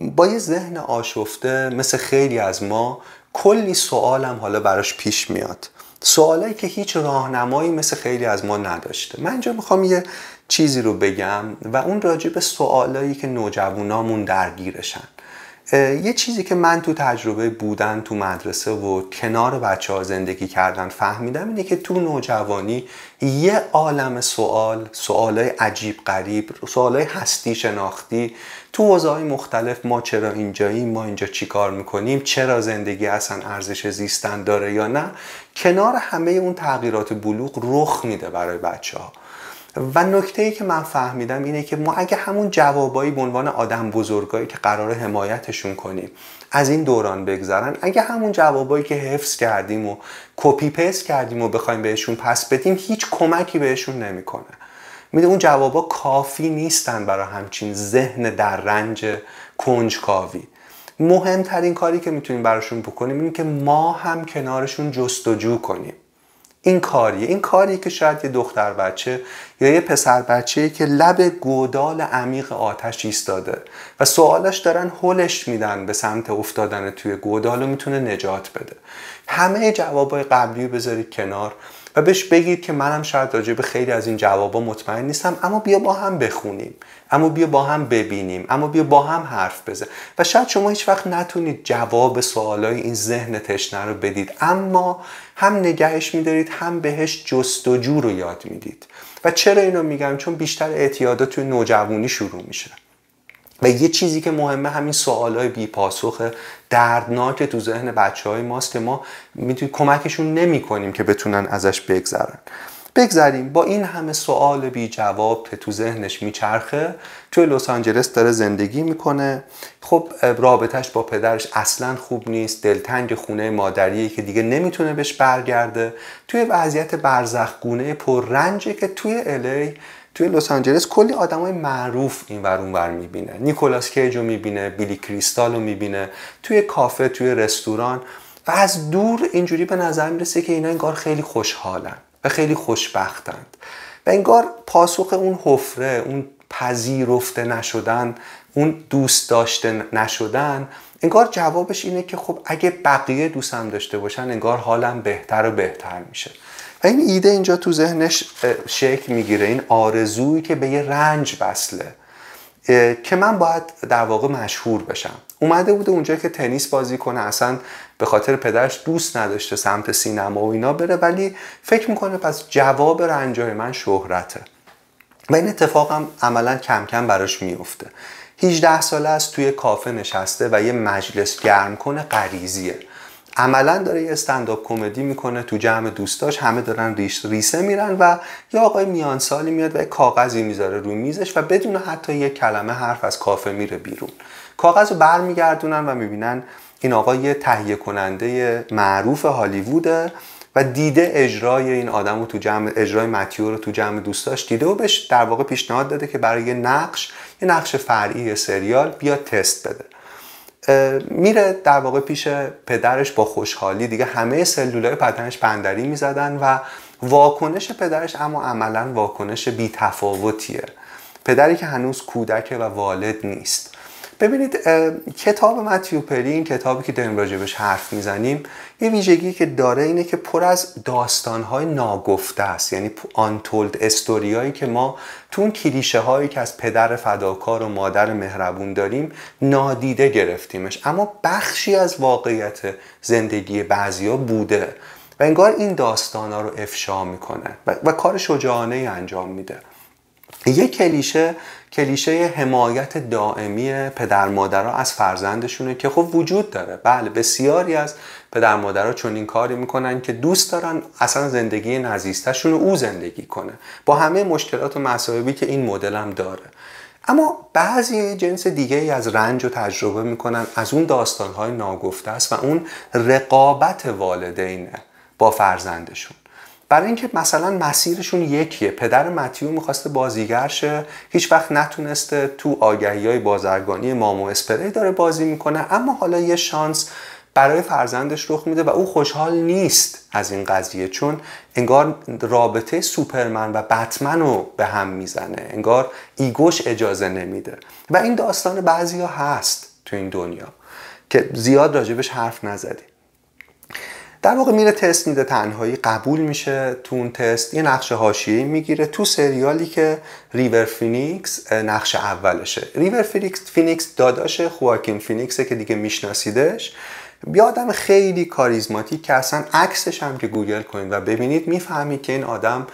با یه ذهن آشفته مثل خیلی از ما کلی سوال هم حالا براش پیش میاد. سوالایی که هیچ راهنمایی مثل خیلی از ما نداشته. من اینجا می‌خوام یه چیزی رو بگم و اون راجع به سوالایی که نوجوانامون درگیرشن. یه چیزی که من تو تجربه بودن تو مدرسه و کنار بچه ها زندگی کردن فهمیدم اینه که تو نوجوانی یه عالم سوال سوالای عجیب غریب سوالای هستی شناختی تو حوزه‌های مختلف ما چرا اینجاییم ما اینجا چیکار می‌کنیم چرا زندگی اصلا ارزش زیستن داره یا نه کنار همه اون تغییرات بلوغ رخ میده برای بچه ها و نکته ای که من فهمیدم اینه که ما اگه همون جوابایی به عنوان آدم بزرگایی که قرار حمایتشون کنیم از این دوران بگذرن اگه همون جوابایی که حفظ کردیم و کپی پست کردیم و بخوایم بهشون پس بدیم هیچ کمکی بهشون نمی‌کنه. میده اون جوابا کافی نیستن برای همچین ذهن در رنج کنجکاوی. مهمترین کاری که می‌تونیم براشون بکنیم اینه که ما هم کنارشون جستجو کنیم. این کاریه. این کاریه که شاید یه دختر بچه یا یه پسر بچه که لب گودال عمیق آتش ایستاده و سوالاش دارن هلش میدن به سمت افتادن توی گودال و می‌تونه نجات بده. همه جوابای قبلی بذارید کنار. و بهش بگید که منم شاید راجع به خیلی از این جوابا مطمئن نیستم اما بیا با هم بخونیم. اما بیا با هم ببینیم. اما بیا با هم حرف بزن. و شاید شما هیچ وقت نتونید جواب سوالای این ذهن تشنه رو بدید. اما هم نگهش میدارید هم بهش جستجو رو یاد می‌دید. و چرا اینو میگم؟ چون بیشتر اعتیادات توی نوجوانی شروع میشه. و یه چیزی که مهمه همین سوالای بی پاسخ دردناک تو ذهن بچه های ماست که ما می‌تونیم کمکشون نمی کنیم که بتونن ازش بگذرن. بگذریم. با این همه سوال بی جواب که تو ذهنش میچرخه توی لس آنجلس داره زندگی می‌کنه. خب رابطهش با پدرش اصلا خوب نیست. دلتنگ خونه مادریه که دیگه نمی‌تونه بهش برگرده. توی وضعیت برزخگونه پررنجه که توی الی توی لس آنجلس کلی آدمای معروف این ور اون ور می‌بینه. نیکولاس کیج رو می‌بینه بیلی کریستال رو می‌بینه توی کافه توی رستوران. و از دور اینجوری به نظر می‌رسه که اینا انگار خیلی خوشحالن و خیلی خوشبختند. و انگار پاسخ اون حفره اون پذیرفته نشدن اون دوست داشته نشدن انگار جوابش اینه که خب اگه بقیه دوستم داشته باشن انگار حالم بهتر و بهتر میشه. این ایده اینجا تو ذهنش شکل می‌گیره. این آرزویی که به یه رنج وصله که من باید در واقع مشهور بشم. اومده بوده اونجا که تنیس بازی کنه اصلا به خاطر پدرش دوست نداشته سمت سینما و اینا بره ولی فکر می‌کنه پس جواب رنجای من شهرته. و این اتفاقم عملا کم کم براش میفته 18 ساله است توی کافه نشسته و یه مجلس گرم کنه غریزیه. عملا داره یه استنداپ کمدی می‌کنه تو جمع دوستاش همه دارن ریش ریسه میرن و یه آقای میان سالی میاد و یه کاغذی می‌ذاره روی میزش و بدون حتی یه کلمه حرف از کافه میره بیرون. کاغذ رو برمیگردونن و می‌بینن این آقا یه تهیه کننده معروف هالیووده و دیده اجرای این آدم رو تو جمع اجرای متیو رو تو جمع دوستاش دیده و بهش در واقع پیشنهاد داده که برای نقش یه نقش فرعی سریال بیا تست بده. میره در واقع پیش پدرش با خوشحالی. دیگه همه سلولای بدنش بندری می‌زدن و واکنش پدرش اما عملا واکنش بیتفاوتیه. پدری که هنوز کودک و والد نیست. ببینید کتاب متیو پری این کتابی که داریم راجبش حرف می‌زنیم یه ویژگی که داره اینه که پر از داستانهای ناگفته است. یعنی آنتولد استوریایی که ما تو اون کلیشه هایی که از پدر فداکار و مادر مهربون داریم نادیده گرفتیمش. اما بخشی از واقعیت زندگی بعضیا بوده و انگار این داستان ها رو افشا می‌کنه و, و کار شجاعانه انجام میده. یه کلیشه کلیشه حمایت دائمی پدر مادرها از فرزندشونه که خب وجود داره. بله بسیاری از پدر مادرها چون این کاری می‌کنن که دوست دارن اصلا زندگی نزیستشون او زندگی کنه. با همه مشکلات و مسائبی که این مدل هم داره. اما بعضی جنس دیگه ای از رنج رو تجربه می‌کنن. از اون داستانهای ناگفته است و اون رقابت والدینه با فرزندشون. برای اینکه مثلا مسیرشون یکیه. پدر متیو می‌خواسته بازیگر شه هیچ وقت نتونسته تو آگهی های بازرگانی مامو اسپری داره بازی می‌کنه اما حالا یه شانس برای فرزندش رخ میده و او خوشحال نیست از این قضیه چون انگار رابطه سوپرمن و بتمن رو به هم می‌زنه. انگار ایگوش اجازه نمیده. و این داستان بعضی ها هست تو این دنیا که زیاد راجبش حرف نزدیم. در واقع میره تست میده تنهایی قبول میشه تو اون تست. یه نقش حاشیه‌ای می‌گیره تو سریالی که ریور فینیکس نقش اولشه. ریور فینیکس فینیکس داداش خواکین فینیکسه که دیگه میشناسیدش. یه خیلی کاریزماتیک که اصلا عکسش هم که گوگل کنید و ببینید می‌فهمید که این آدم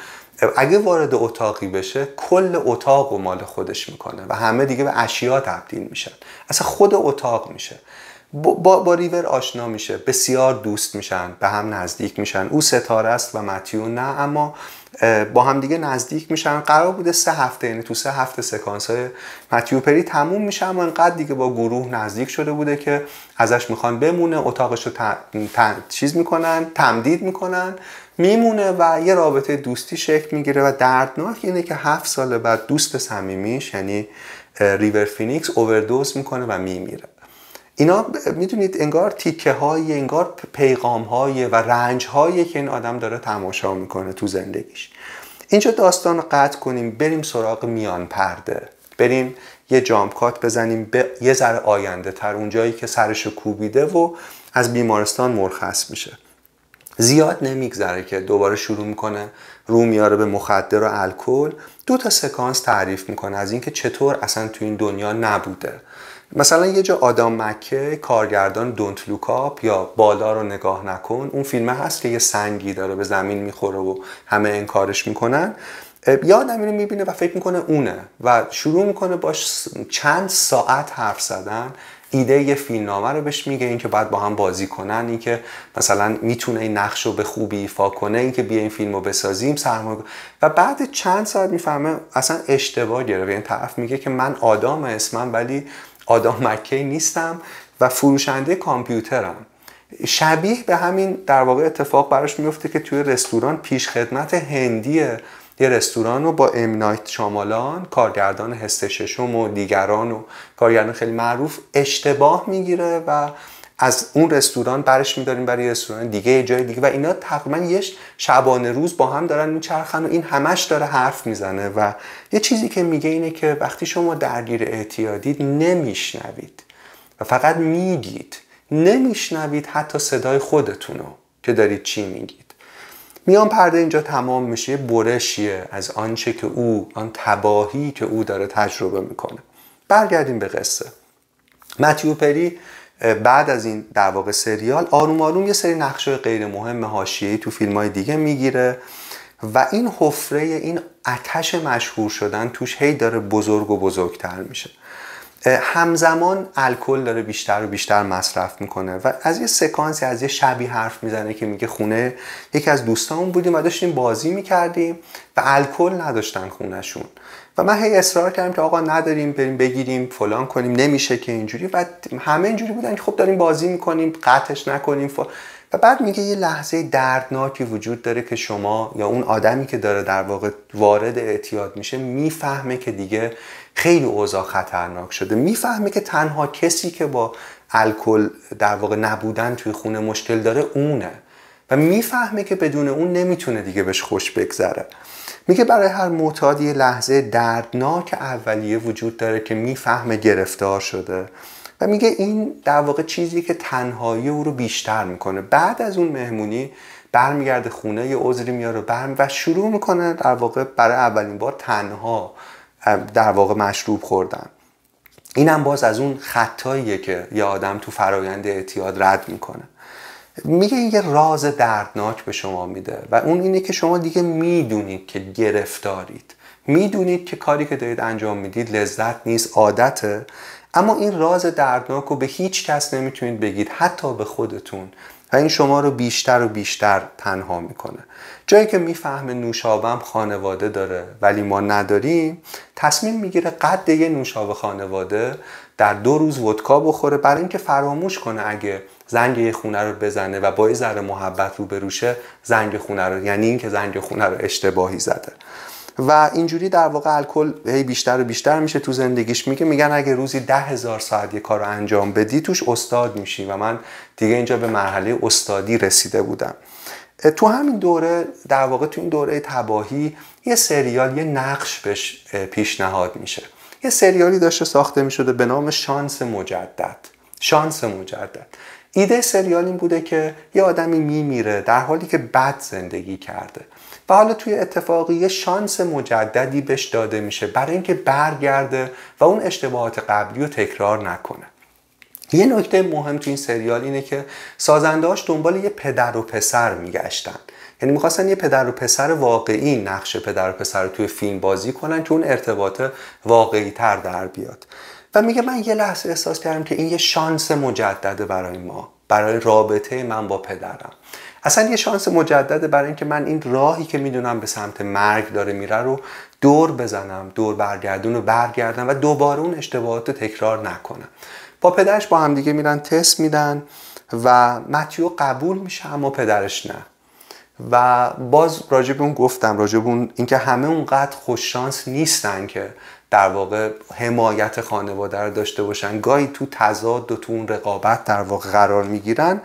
اگه وارد اتاقی بشه کل اتاق و مال خودش می‌کنه و همه دیگه به اشیا تبدیل میشن. اصلا خود اتاق میشه. با, با, ریور آشنا میشه. بسیار دوست میشن به هم نزدیک میشن. او ستاره است و متیو نه اما با هم دیگه نزدیک میشن. قرار بوده سه هفته یعنی تو سه هفته سکانس های متیو پری تموم میشن اما انقدر دیگه با گروه نزدیک شده بوده که ازش می‌خوان بمونه اتاقش رو چیز می‌کنن تمدید می‌کنن میمونه و یه رابطه دوستی شکل می‌گیره و دردناک اینه که هفت سال بعد دوست صمیمیش یعنی ریور فینیکس اووردوز می‌کنه و میمیره. اینا می‌دونید انگار تیکه های انگار پیغام های و رنج هایی که این آدم داره تماشا می‌کنه تو زندگیش. اینجا داستان رو قطع کنیم بریم سراغ میان پرده. بریم یه jump cut بزنیم به یه ذره آینده تر اونجایی که سرش کوبیده و از بیمارستان مرخص میشه. زیاد نمیگذره که دوباره شروع می‌کنه رو میاره به مخدر و الکل. دو تا سکانس تعریف می‌کنه از اینکه چطور اصلا تو این دنیا نبوده. مثلا یه جا آدم مک‌کی کارگردان Don't Look Up یا بالا رو نگاه نکن اون فیلمه هست که یه سنگی داره به زمین می‌خوره و همه انکارش می‌کنن. یه آدمی رو می‌بینه و فکر می‌کنه اونه و شروع می‌کنه باش چند ساعت حرف زدن. ایده یه فیلمنامه رو بهش میگه اینکه باید با هم بازی کنن اینکه مثلا می‌تونه این نقش رو به خوبی ایفا کنه اینکه بیا این فیلم رو بسازیم سرمایه و بعد چند ساعت می‌فهمه اصلا اشتباه گرفته این طرف میگه که من آدم اسمم ولی آدم مکی نیستم و فروشنده کامپیوترم. شبیه به همین در واقع اتفاق براش میفته که توی رستوران پیش خدمت هندی یه رستوران رو با امنایت شامالان کارگردان هست ششم و دیگران و کارگردان خیلی معروف اشتباه می‌گیره و از اون رستوران برش میداریم برای رستوران دیگه یه جای دیگه. و اینا تقریبا یه شبانه روز با هم دارن میچرخن و این همش داره حرف می‌زنه. و یه چیزی که میگه اینه که وقتی شما درگیر اعتیادید نمیشنوید و فقط میگید. نمیشنوید حتی صدای خودتونو که دارید چی میگید. میان پرده اینجا تمام میشه. برشیه از آنچه که او آن تباهی که او داره تجربه می‌کنه. برگردیم به قصه. متیو پری بعد از این در واقع سریال آروم آروم یه سری نقشه غیر مهم حاشیه‌ای تو فیلم های دیگه می‌گیره و این حفره این آتش مشهور شدن توش هی داره بزرگ و بزرگتر میشه. همزمان الکل داره بیشتر و بیشتر مصرف می‌کنه و از یه سکانسی از یه شبی حرف می‌زنه که میگه خونه یکی از دوستامون بودیم و داشتیم بازی می‌کردیم و الکل نداشتن خونهشون. و من هی اصرار کردم که آقا نداریم بریم بگیریم فلان کنیم نمیشه که اینجوری. و همه اینجوری بودن که خب داریم بازی می‌کنیم قطعش نکنیم و بعد میگه یه لحظه دردناکی وجود داره که شما یا اون آدمی که داره در واقع وارد اعتیاد میشه می‌فهمه که دیگه خیلی اوضاع خطرناک شده. می‌فهمه که تنها کسی که با الکل در واقع نبودن توی خونه مشکل داره اونه. و می‌فهمه که بدون اون نمی‌تونه دیگه بهش خوش بگذره. میگه برای هر معتاد لحظه دردناک اولیه وجود داره که می‌فهمه گرفتار شده و میگه این در واقع چیزی که تنهایی او رو بیشتر می‌کنه. بعد از اون مهمونی برمیگرده خونه یه عذری میاره برم و شروع می‌کنه در واقع برای اولین بار تنها در واقع مشروب خوردن. اینم باز از اون خطاییه که یه آدم تو فرایند اعتیاد رد می‌کنه. میگه یه راز دردناک به شما میده و اون اینه که شما دیگه می‌دونید که گرفتارید. می‌دونید که کاری که دارید انجام می‌دید لذت نیست عادته. اما این راز دردناک رو به هیچ کس نمی‌تونید بگید حتی به خودتون. و این شما رو بیشتر و بیشتر تنها می‌کنه. جایی که می‌فهمه نوشابم خانواده داره ولی ما نداریم تصمیم می‌گیره قد یه نوشابه خانواده در دو روز ودکا بخوره برای اینکه فراموش کنه اگه زنگ یه خونه رو بزنه و با یه ذره محبت رو بروشه زنگ خونه رو یعنی اینکه زنگ خونه رو اشتباهی زده. و اینجوری در واقع الکل هی بیشتر و بیشتر میشه تو زندگیش. میگه میگن اگه روزی ده هزار ساعت یه کار رو انجام بدی توش استاد میشی. و من دیگه اینجا به مرحله استادی رسیده بودم. تو همین دوره در واقع تو این دوره تباهی یه سریال یه نقش بهش پیشنهاد میشه. یه سریالی داشته ساخته می‌شده به نام شانس مجدد. شانس مجدد. ایده سریال این بوده که یه آدمی میمیره در حالی که بد زندگی کرده. و حالا توی اتفاقی یه شانس مجددی بهش داده میشه برای اینکه برگرده و اون اشتباهات قبلی رو تکرار نکنه. یه نکته مهم تو این سریال اینه که سازندهاش دنبال یه پدر و پسر میگشتن. یعنی می‌خواستن یه پدر و پسر واقعی نقش پدر و پسر رو توی فیلم بازی کنن که اون ارتباط واقعی تر در بیاد. و میگه من یه لحظه احساس کردم که این یه شانس مجدده برای ما برای رابطه من با پدرم. اصلا یه شانس مجدده برای اینکه من این راهی که می‌دونم به سمت مرگ داره میره رو دور بزنم دور برگردون و برگردم و دوباره اون اشتباهات رو تکرار نکنم. با پدرش با هم دیگه میرن تست میدن و متیو قبول میشه اما پدرش نه. و باز راجب اون گفتم راجب اون اینکه همه اونقدر خوششانس نیستن که در واقع حمایت خانواده رو داشته باشن. گاهی تو تضاد و تو اون رقابت در واقع قرار می‌گیرن.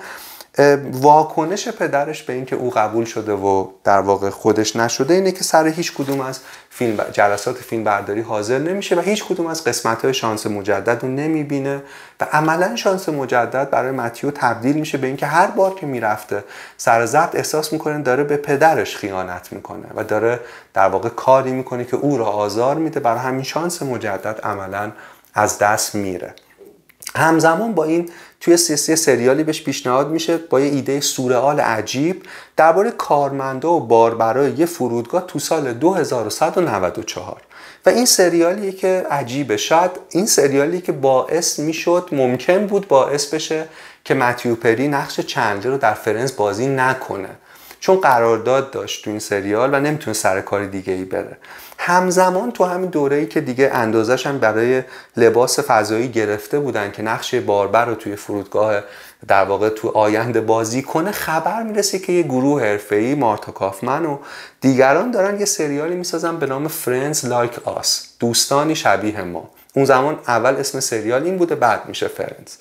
واکنش پدرش به اینکه او قبول شده و در واقع خودش نشده اینه که سر هیچ کدوم از فیلم جلسات فیلم برداری حاضر نمیشه و هیچ کدوم از قسمت های شانس مجدد رو نمی‌بینه و عملا شانس مجدد برای متیو تبدیل میشه به اینکه هر بار که می‌رفته سر ضبط احساس می‌کنه داره به پدرش خیانت می‌کنه و داره در واقع کاری می‌کنه که او را آزار میده. برای همین شانس مجدد عملا از دست میره. همزمان با این توی سیاسی سریالی بهش پیشنهاد میشه با یه ایده سورئال عجیب درباره کارمنده و باربرای یه فرودگاه تو سال 2194 و این سریالیه که عجیبه. شاید این سریالی که باعث می‌شد ممکن بود باعث بشه که متیو پری نقش چندلر رو در فرنس بازی نکنه. چون قرارداد داشت تو این سریال و نمی‌تونه سر کار دیگه ای بره. همزمان تو همین دوره ای که دیگه اندازش هم برای لباس فضایی گرفته بودن که نقش باربر رو توی فرودگاه در واقع تو آینده بازی کنه خبر می‌رسه که یه گروه حرفه‌ای مارتا کافمن و دیگران دارن یه سریالی می‌سازن به نام Friends Like Us دوستانی شبیه ما. اون زمان اول اسم سریال این بوده بعد میشه Friends.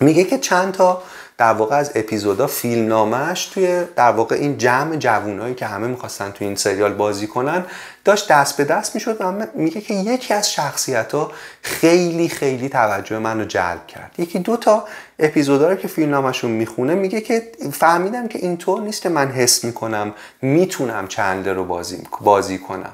میگه که چند تا در واقع از اپیزودا فیلم نامش توی در واقع این جمع جوونایی که همه می‌خواستن توی این سریال بازی کنن داشت دست به دست می‌شد و میگه که یکی از شخصیت ها خیلی خیلی توجه من رو جلب کرد. یکی دو تا اپیزودا رو که فیلم نامشون می‌خونه میگه که فهمیدم که اینطور نیست من حس می‌کنم می‌تونم چندلر رو بازی, بازی کنم.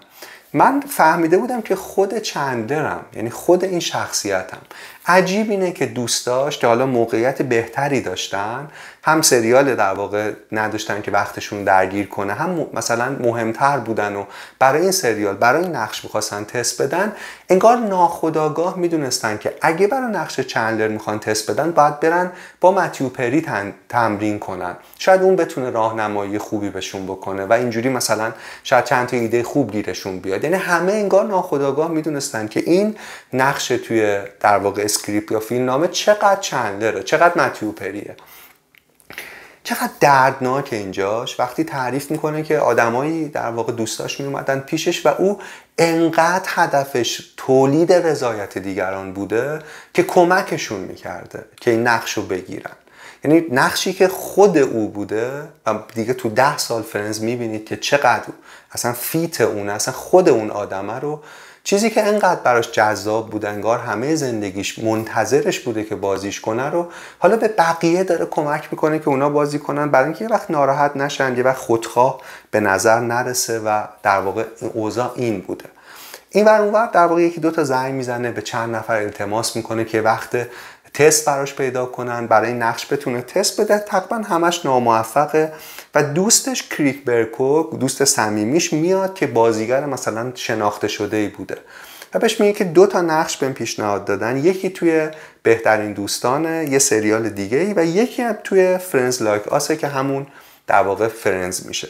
من فهمیده بودم که خود چندلرم یعنی خود این شخصیتم. عجیب اینه که دوست داشت که حالا موقعیت بهتری داشتن هم سریال در واقع نداشتن که وقتشون درگیر کنه هم مثلا مهمتر بودن و برای این سریال برای این نقش می‌خواستن تست بدن انگار ناخداگاه می‌دونستن که اگه برای نقش چندلر می‌خوان تست بدن باید برن با متیو پری تمرین کنن. شاید اون بتونه راهنمایی خوبی بهشون بکنه و اینجوری مثلا شاید چند تا ایده خوب گیرشون بیاد. یعنی همه انگار ناخداگاه می‌دونستن که این نقش توی در واقع script یا فیلم نامه چقدر چندلره چقدر متیو پریه. چقدر دردناک اینجاش. وقتی تعریف می‌کنه که آدمایی در واقع دوستاش میومدن پیشش و او انقدر هدفش تولید رضایت دیگران بوده که کمکشون می‌کرده که این نقش رو بگیرن. یعنی نقشی که خود او بوده و دیگه تو ده سال Friends می‌بینید که چقدر اصلا فیت اونه اصلا خود اون آدمه رو چیزی که انقدر براش جذاب بود انگار همه زندگیش منتظرش بوده که بازیش کنه رو حالا به بقیه داره کمک می‌کنه که اونا بازی کنن برای اینکه یه وقت ناراحت نشن یه وقت خودخواه به نظر نرسه و در واقع اوضاع این بوده. این ور اونور در واقع یکی دو تا زنگ می‌زنه به چند نفر التماس می‌کنه که وقت تست براش پیدا کنن برای نقش بتونه تست بده. تقریبا همش ناموفقه. و دوستش کریگ بیرکو دوست صمیمیش میاد که بازیگر مثلا شناخته شده ای بوده. و بهش میگه که دو تا نقش بهم پیشنهاد دادن. یکی توی بهترین دوستانه یه سریال دیگه ای و یکی هم توی Friends Like Us ه که همون در واقع Friends میشه.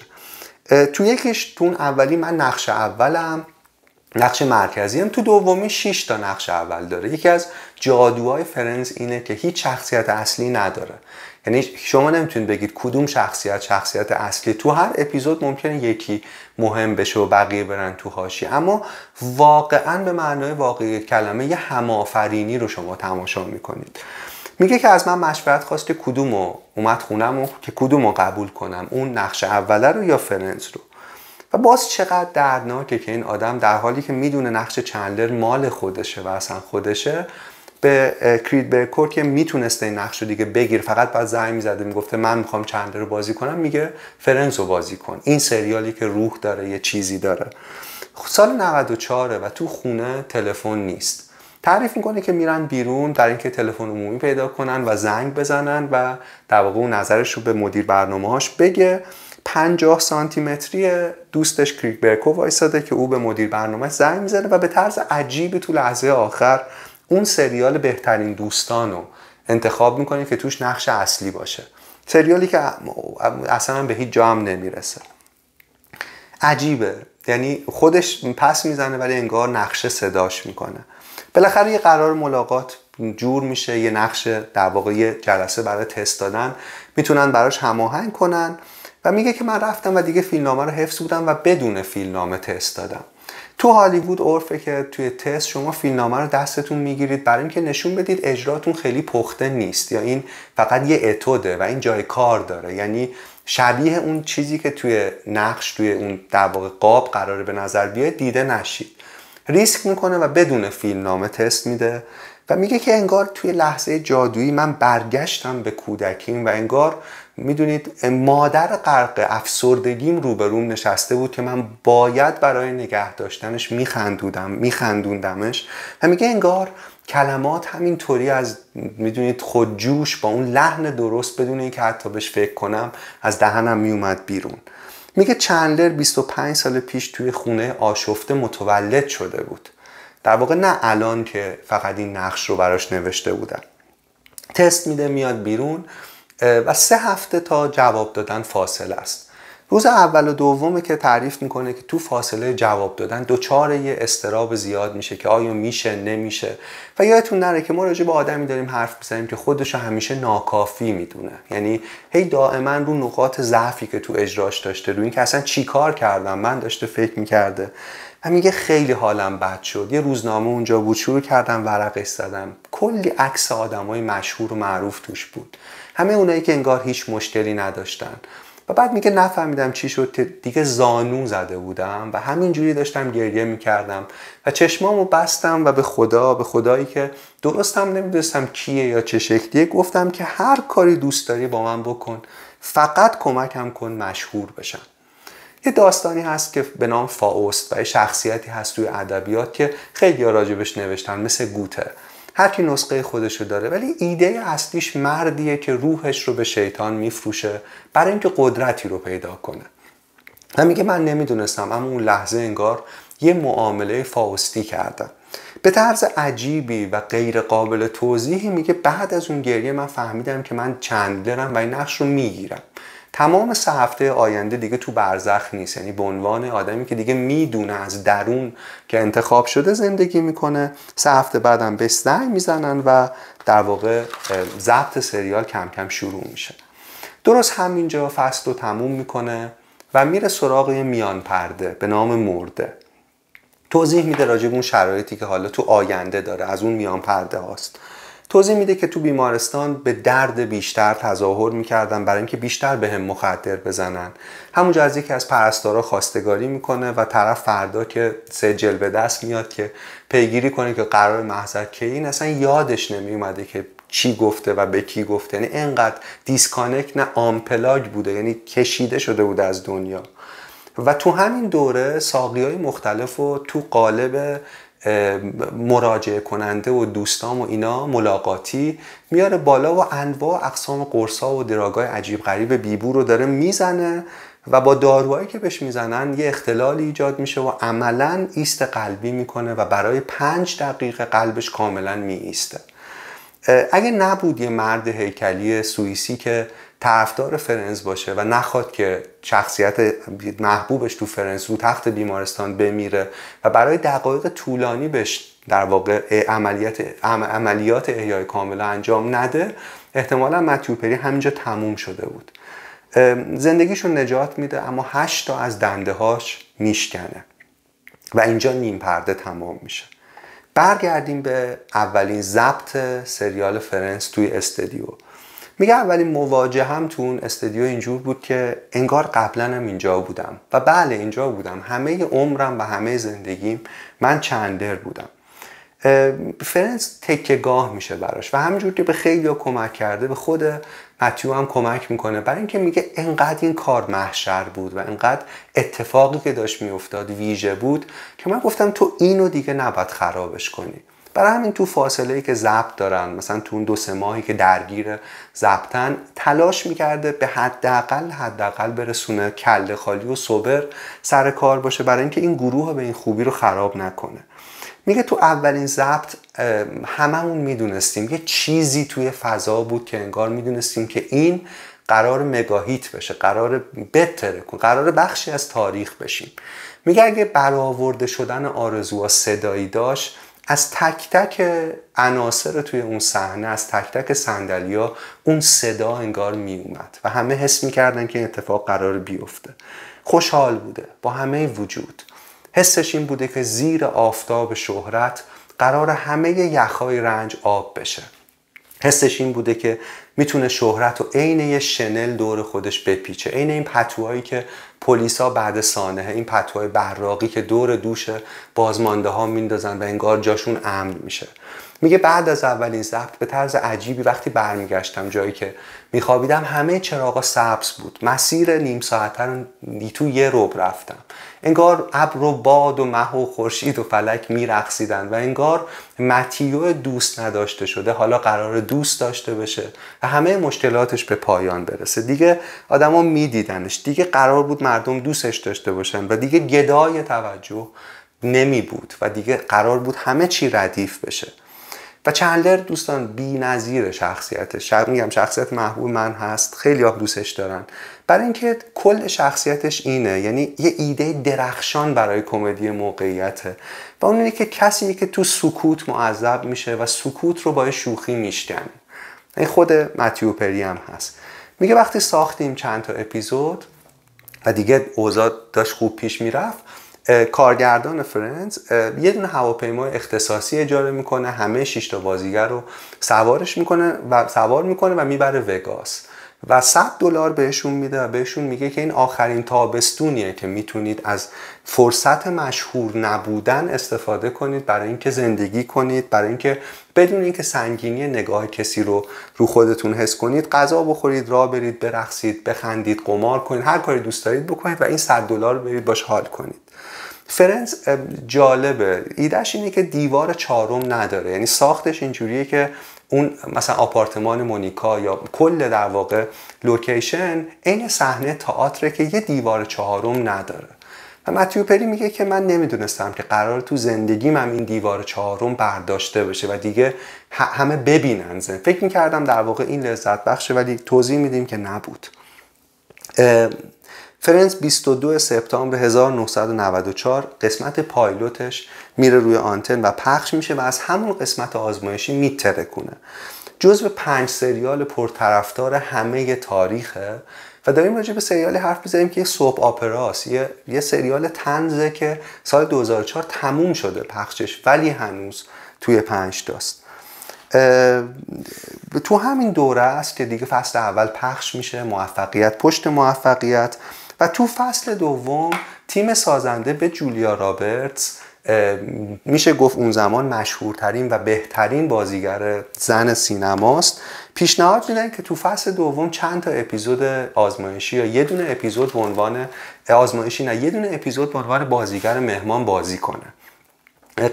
تو یکیش تو اولی من نقش اولم نقش مرکزی هم. تو دومی 6 تا نقش اول داره. یکی از جادوهای Friends اینه که هیچ شخصیت اصلی نداره. یعنی شما نمی‌تونید بگید کدوم شخصیت شخصیت اصلی. تو هر اپیزود ممکنه یکی مهم بشه و بقیه برن تو هاشی اما واقعا به معنای واقعی کلمه یه همافرینی رو شما تماشا می‌کنید. میگه که از من مشورت خواست که کدومو اومد خونم و که کدومو قبول کنم اون نقش اوله رو یا فرنز رو. و باز چقدر دردناکه که این آدم در حالی که می‌دونه نقش چندلر مال خودشه و اصلا خودشه به کرید برکور که می‌تونسته این نقش رو دیگه بگیر فقط بعد زنگ می‌زده می‌گفته من می‌خوام چندلر رو بازی کنم. میگه فرنز رو بازی کن. این سریالی که روح داره یه چیزی داره. سال 94 و تو خونه تلفن نیست. تعریف می‌کنه که میرن بیرون در اینکه تلفن عمومی پیدا کنن و زنگ بزنن و در واقع اون نظرش رو به مدیر برنامه‌هاش بگه. 50 سانتی متری دوستش کریک برکو وایساده که او به مدیر برنامه زنگ می‌زنه و به طرز عجیبی تو لحظه آخر اون سریال بهترین دوستان رو انتخاب می‌کنه که توش نقش اصلی باشه. سریالی که اصلا به هیچ جا هم نمی‌رسه. عجیبه. یعنی خودش پس می‌زنه ولی انگار نقشه صداش می‌کنه. بالاخره یه قرار ملاقات جور میشه یه نقش در واقع یه جلسه برای تست دادن. می‌تونن براش هماهنگ کنن و میگه که من رفتم و دیگه فیلمنامه رو حفظ بودم و بدون فیلمنامه تست دادم. تو هالیوود عرفه که توی تست شما فیلمنامه رو دستتون می‌گیرید برای اینکه نشون بدید اجراتون خیلی پخته نیست یا این فقط یه اتوده و این جای کار داره. یعنی شبیه اون چیزی که توی نقش توی اون در واقع قاب قراره به نظر بیاد دیده نشید. ریسک می‌کنه و بدون فیلمنامه تست میده و میگه که انگار توی لحظه جادویی من برگشتم به کودکیم و انگار می‌دونید مادر غرق افسردگیم روبروم نشسته بود که من باید برای نگه داشتنش میخندودم میخندوندمش و میگه انگار کلمات همینطوری از می‌دونید خودجوش با اون لحن درست بدون اینکه حتی بهش فکر کنم از دهنم میومد بیرون. میگه چندلر 25 سال پیش توی خونه آشفته متولد شده بود. در واقع نه الان که فقط این نقش رو براش نوشته بودن. تست میده میاد بیرون. و سه هفته تا جواب دادن فاصله است. روز اول و دومه که تعریف می‌کنه که تو فاصله جواب دادن دوچار یه استراب زیاد میشه که آیا میشه نمیشه. و یادتون نره که ما راجع به آدمی داریم حرف می‌زنیم که خودش همیشه ناکافی می‌دونه. یعنی هی دائما رو نقاط ضعفی که تو اجراش داشته رو این که اصلا چیکار کردم من داشته فکر می‌کرده. و میگه خیلی حالم بد شد. یه روزنامه اونجا بود شروع کردم ورقش زدم. کلی عکس آدمای مشهور و معروف توش بود. همه اونایی که انگار هیچ مشکلی نداشتن. و بعد میگه نفهمیدم چی شد دیگه زانو زده بودم و همینجوری داشتم گریه می‌کردم و چشمامو بستم و به خدا به خدایی که درستم نمی‌دونستم کیه یا چه شکلیه گفتم که هر کاری دوست داری با من بکن فقط کمکم کن مشهور بشم. یه داستانی هست که به نام فاوست و یه شخصیتی هست توی ادبیات که خیلی راجبش نوشتن مثل گوته. هر کی نسخه خودشو داره ولی ایده اصلیش مردیه که روحش رو به شیطان میفروشه برای اینکه قدرتی رو پیدا کنه. و میگه من نمی‌دونستم اما اون لحظه انگار یه معامله فاوستی کردم. به طرز عجیبی و غیر قابل توضیحی میگه بعد از اون گریه من فهمیدم که من چندلرم و این نقش رو می‌گیرم. تمام سه هفته آینده دیگه تو برزخ نیست. یعنی به عنوان آدمی که دیگه می‌دونه از درون که انتخاب شده زندگی می‌کنه سه هفته بعدم به زنگ می‌زنن و در واقع ضبط سریال کم کم شروع میشه. درست همینجا فصل رو تموم می‌کنه و میره سراغ میان پرده به نام مرده. توضیح میده راجب اون شرایطی که حالا تو آینده داره از اون میان پرده هاست. توضیح میده که تو بیمارستان به درد بیشتر تظاهر می‌کردن برای اینکه بیشتر به هم مخدر بزنن. همونجا از یکی از پرستارا خواستگاری می‌کنه و طرف فردا که سه به دست میاد که پیگیری کنه که قرار محضر که این. اصلا یادش نمیومده که چی گفته و به کی گفته. یعنی انقدر دیسکانک نه آمپلاگ بوده یعنی کشیده شده بوده از دنیا. و تو همین دوره ساقی های مختلف و تو قالب مراجعه کننده و دوستام و اینا ملاقاتی میاره بالا و انواع اقسام قرصا و دراگای عجیب غریب بیبو رو داره می‌زنه و با داروهایی که بهش می‌زنن یه اختلالی ایجاد میشه و عملا ایست قلبی می‌کنه و برای پنج دقیقه قلبش کاملا می ایسته اگه نبود یه مرد هیکلی سوئیسی که طرفدار فرنز باشه و نخواد که شخصیت محبوبش تو فرنز رو تخت بیمارستان بمیره و برای دقایق طولانی بهش در واقع عملیات عملیات احیای کامل انجام نده احتمالا متیوپری همینجا تموم شده بود. زندگیشون نجات میده اما هشت تا از دنده هاش میشکنه و اینجا نیم پرده تمام میشه. برگردیم به اولین ضبط سریال Friends توی استدیو میگه اولین مواجهه‌م تو اون استدیو اینجور بود که انگار قبلا هم اینجا بودم. و بله اینجا بودم. همه عمرم و همه زندگیم من چندلر بودم. Friends تکیه‌گاه میشه براش. و همینجور که به خیلی کمک کرده به خود متیو هم کمک می‌کنه. برای اینکه میگه انقدر این کار محشر بود و انقدر اتفاقی که داشت میافتاد ویژه بود که من گفتم تو اینو دیگه نباید خرابش کنی. برای همین تو فاصله ای که ضبط دارن مثلا تو اون دو سه ماهی که درگیر ضبطن تلاش می‌کرده به حداقل حداقل برسونه کله خالی و صبر سر کار باشه برای اینکه این گروه به این خوبی رو خراب نکنه. میگه تو اولین ضبط هممون می‌دونستیم یه چیزی توی فضا بود که انگار می‌دونستیم که این قرار مگاهیت بشه قرار بتره کن قرار بخشی از تاریخ بشیم. میگه اگه برآورده شدن آرزوها صدایی داشت از تک تک عناصر توی اون صحنه از تک تک سندلیا اون صدا انگار می اومد و همه حس می‌کردن که این اتفاق قرار بیفته. خوشحال بوده با همه وجود. حسش این بوده که زیر آفتاب شهرت قرار همه یخهای رنج آب بشه. حسش این بوده که می‌تونه شهرت و عین یه شنل دور خودش بپیچه عین این پتوهایی که پلیسا بعد سانحه این پتوهای براقی که دور دوش بازمانده ها میندازن و انگار جاشون امن میشه. میگه بعد از اولین ضبط به طرز عجیبی وقتی برمیگشتم جایی که میخوابیدم همه چراغا سبز بود. مسیر نیم ساعته رو تو یه روب رفتم. انگار ابر و باد و مه و خورشید و فلک میرقصیدن و انگار متیو دوست نداشته شده حالا قرار دوست داشته بشه و همه مشکلاتش به پایان برسه. دیگه آدما میدیدنش. دیگه قرار بود مردم دوستش داشته باشن و دیگه گدای توجه نمی بود و دیگه قرار بود همه چی ردیف بشه. و چندلر دوستان بی نظیر شخصیتش میگم شخصیت محبوب من هست خیلی ها دوستش دارن. برای اینکه کل شخصیتش اینه یعنی یه ایده درخشان برای کمدی موقعیته. و اون اینه که کسی که تو سکوت معذب میشه و سکوت رو با شوخی میشکن این خود متیو پری هم هست. میگه وقتی ساختیم چند تا اپیزود و دیگه اوضاع داشت خوب پیش می‌رفت کارگردان فرنز یه دونه هواپیمای اختصاصی اجاره می‌کنه همه شش تا بازیگر رو سوارش می‌کنه و سوار می‌کنه و می‌بره وگاس. و 100 دلار بهشون میده و بهشون میگه که این آخرین تابستونیه که می‌تونید از فرصت مشهور نبودن استفاده کنید برای اینکه زندگی کنید برای اینکه بدون اینکه سنگینی نگاه کسی رو رو خودتون حس کنید غذا بخورید راه برید برقصید بخندید قمار کنید هر کاری دوست دارید بکنید و این 100 دلار برید باش حال کنید. Friends جالبه. ایدهش اینه که دیوار چهارم نداره. یعنی ساختش اینجوریه که اون مثلا آپارتمان مونیکا یا کل در واقع لوکیشن عین صحنه تئاتر که یه دیوار چهارم نداره و متیو پری میگه که من نمی‌دونستم که قرار تو زندگیم هم این دیوار چهارم برداشته بشه و دیگه همه ببینن زن. فکر می‌کردم در واقع این لذت بخشه ولی توضیح میدیم که نبود Friends 22 سپتامبر 1994 قسمت پایلوتش میره روی آنتن و پخش میشه و از همون قسمت آزمایشی میترکونه. جزو پنج سریال پرطرفدار همه تاریخه و داریم راجع به سریال حرف بزنیم که یه سوپ آپراست یه،, یه سریال تنزه که سال 2004 تموم شده پخشش ولی هنوز توی پنج تاست تو همین دوره است که دیگه فصل اول پخش میشه موفقیت پشت موفقیت. و تو فصل دوم تیم سازنده به جولیا رابرتس میشه گفت اون زمان مشهورترین و بهترین بازیگر زن سینماست. پیشنهاد میدن که تو فصل دوم چند تا اپیزود آزمایشی یا یه دونه اپیزود به عنوان آزمایشی نه یه دونه اپیزود به عنوان بازیگر مهمان بازی کنه.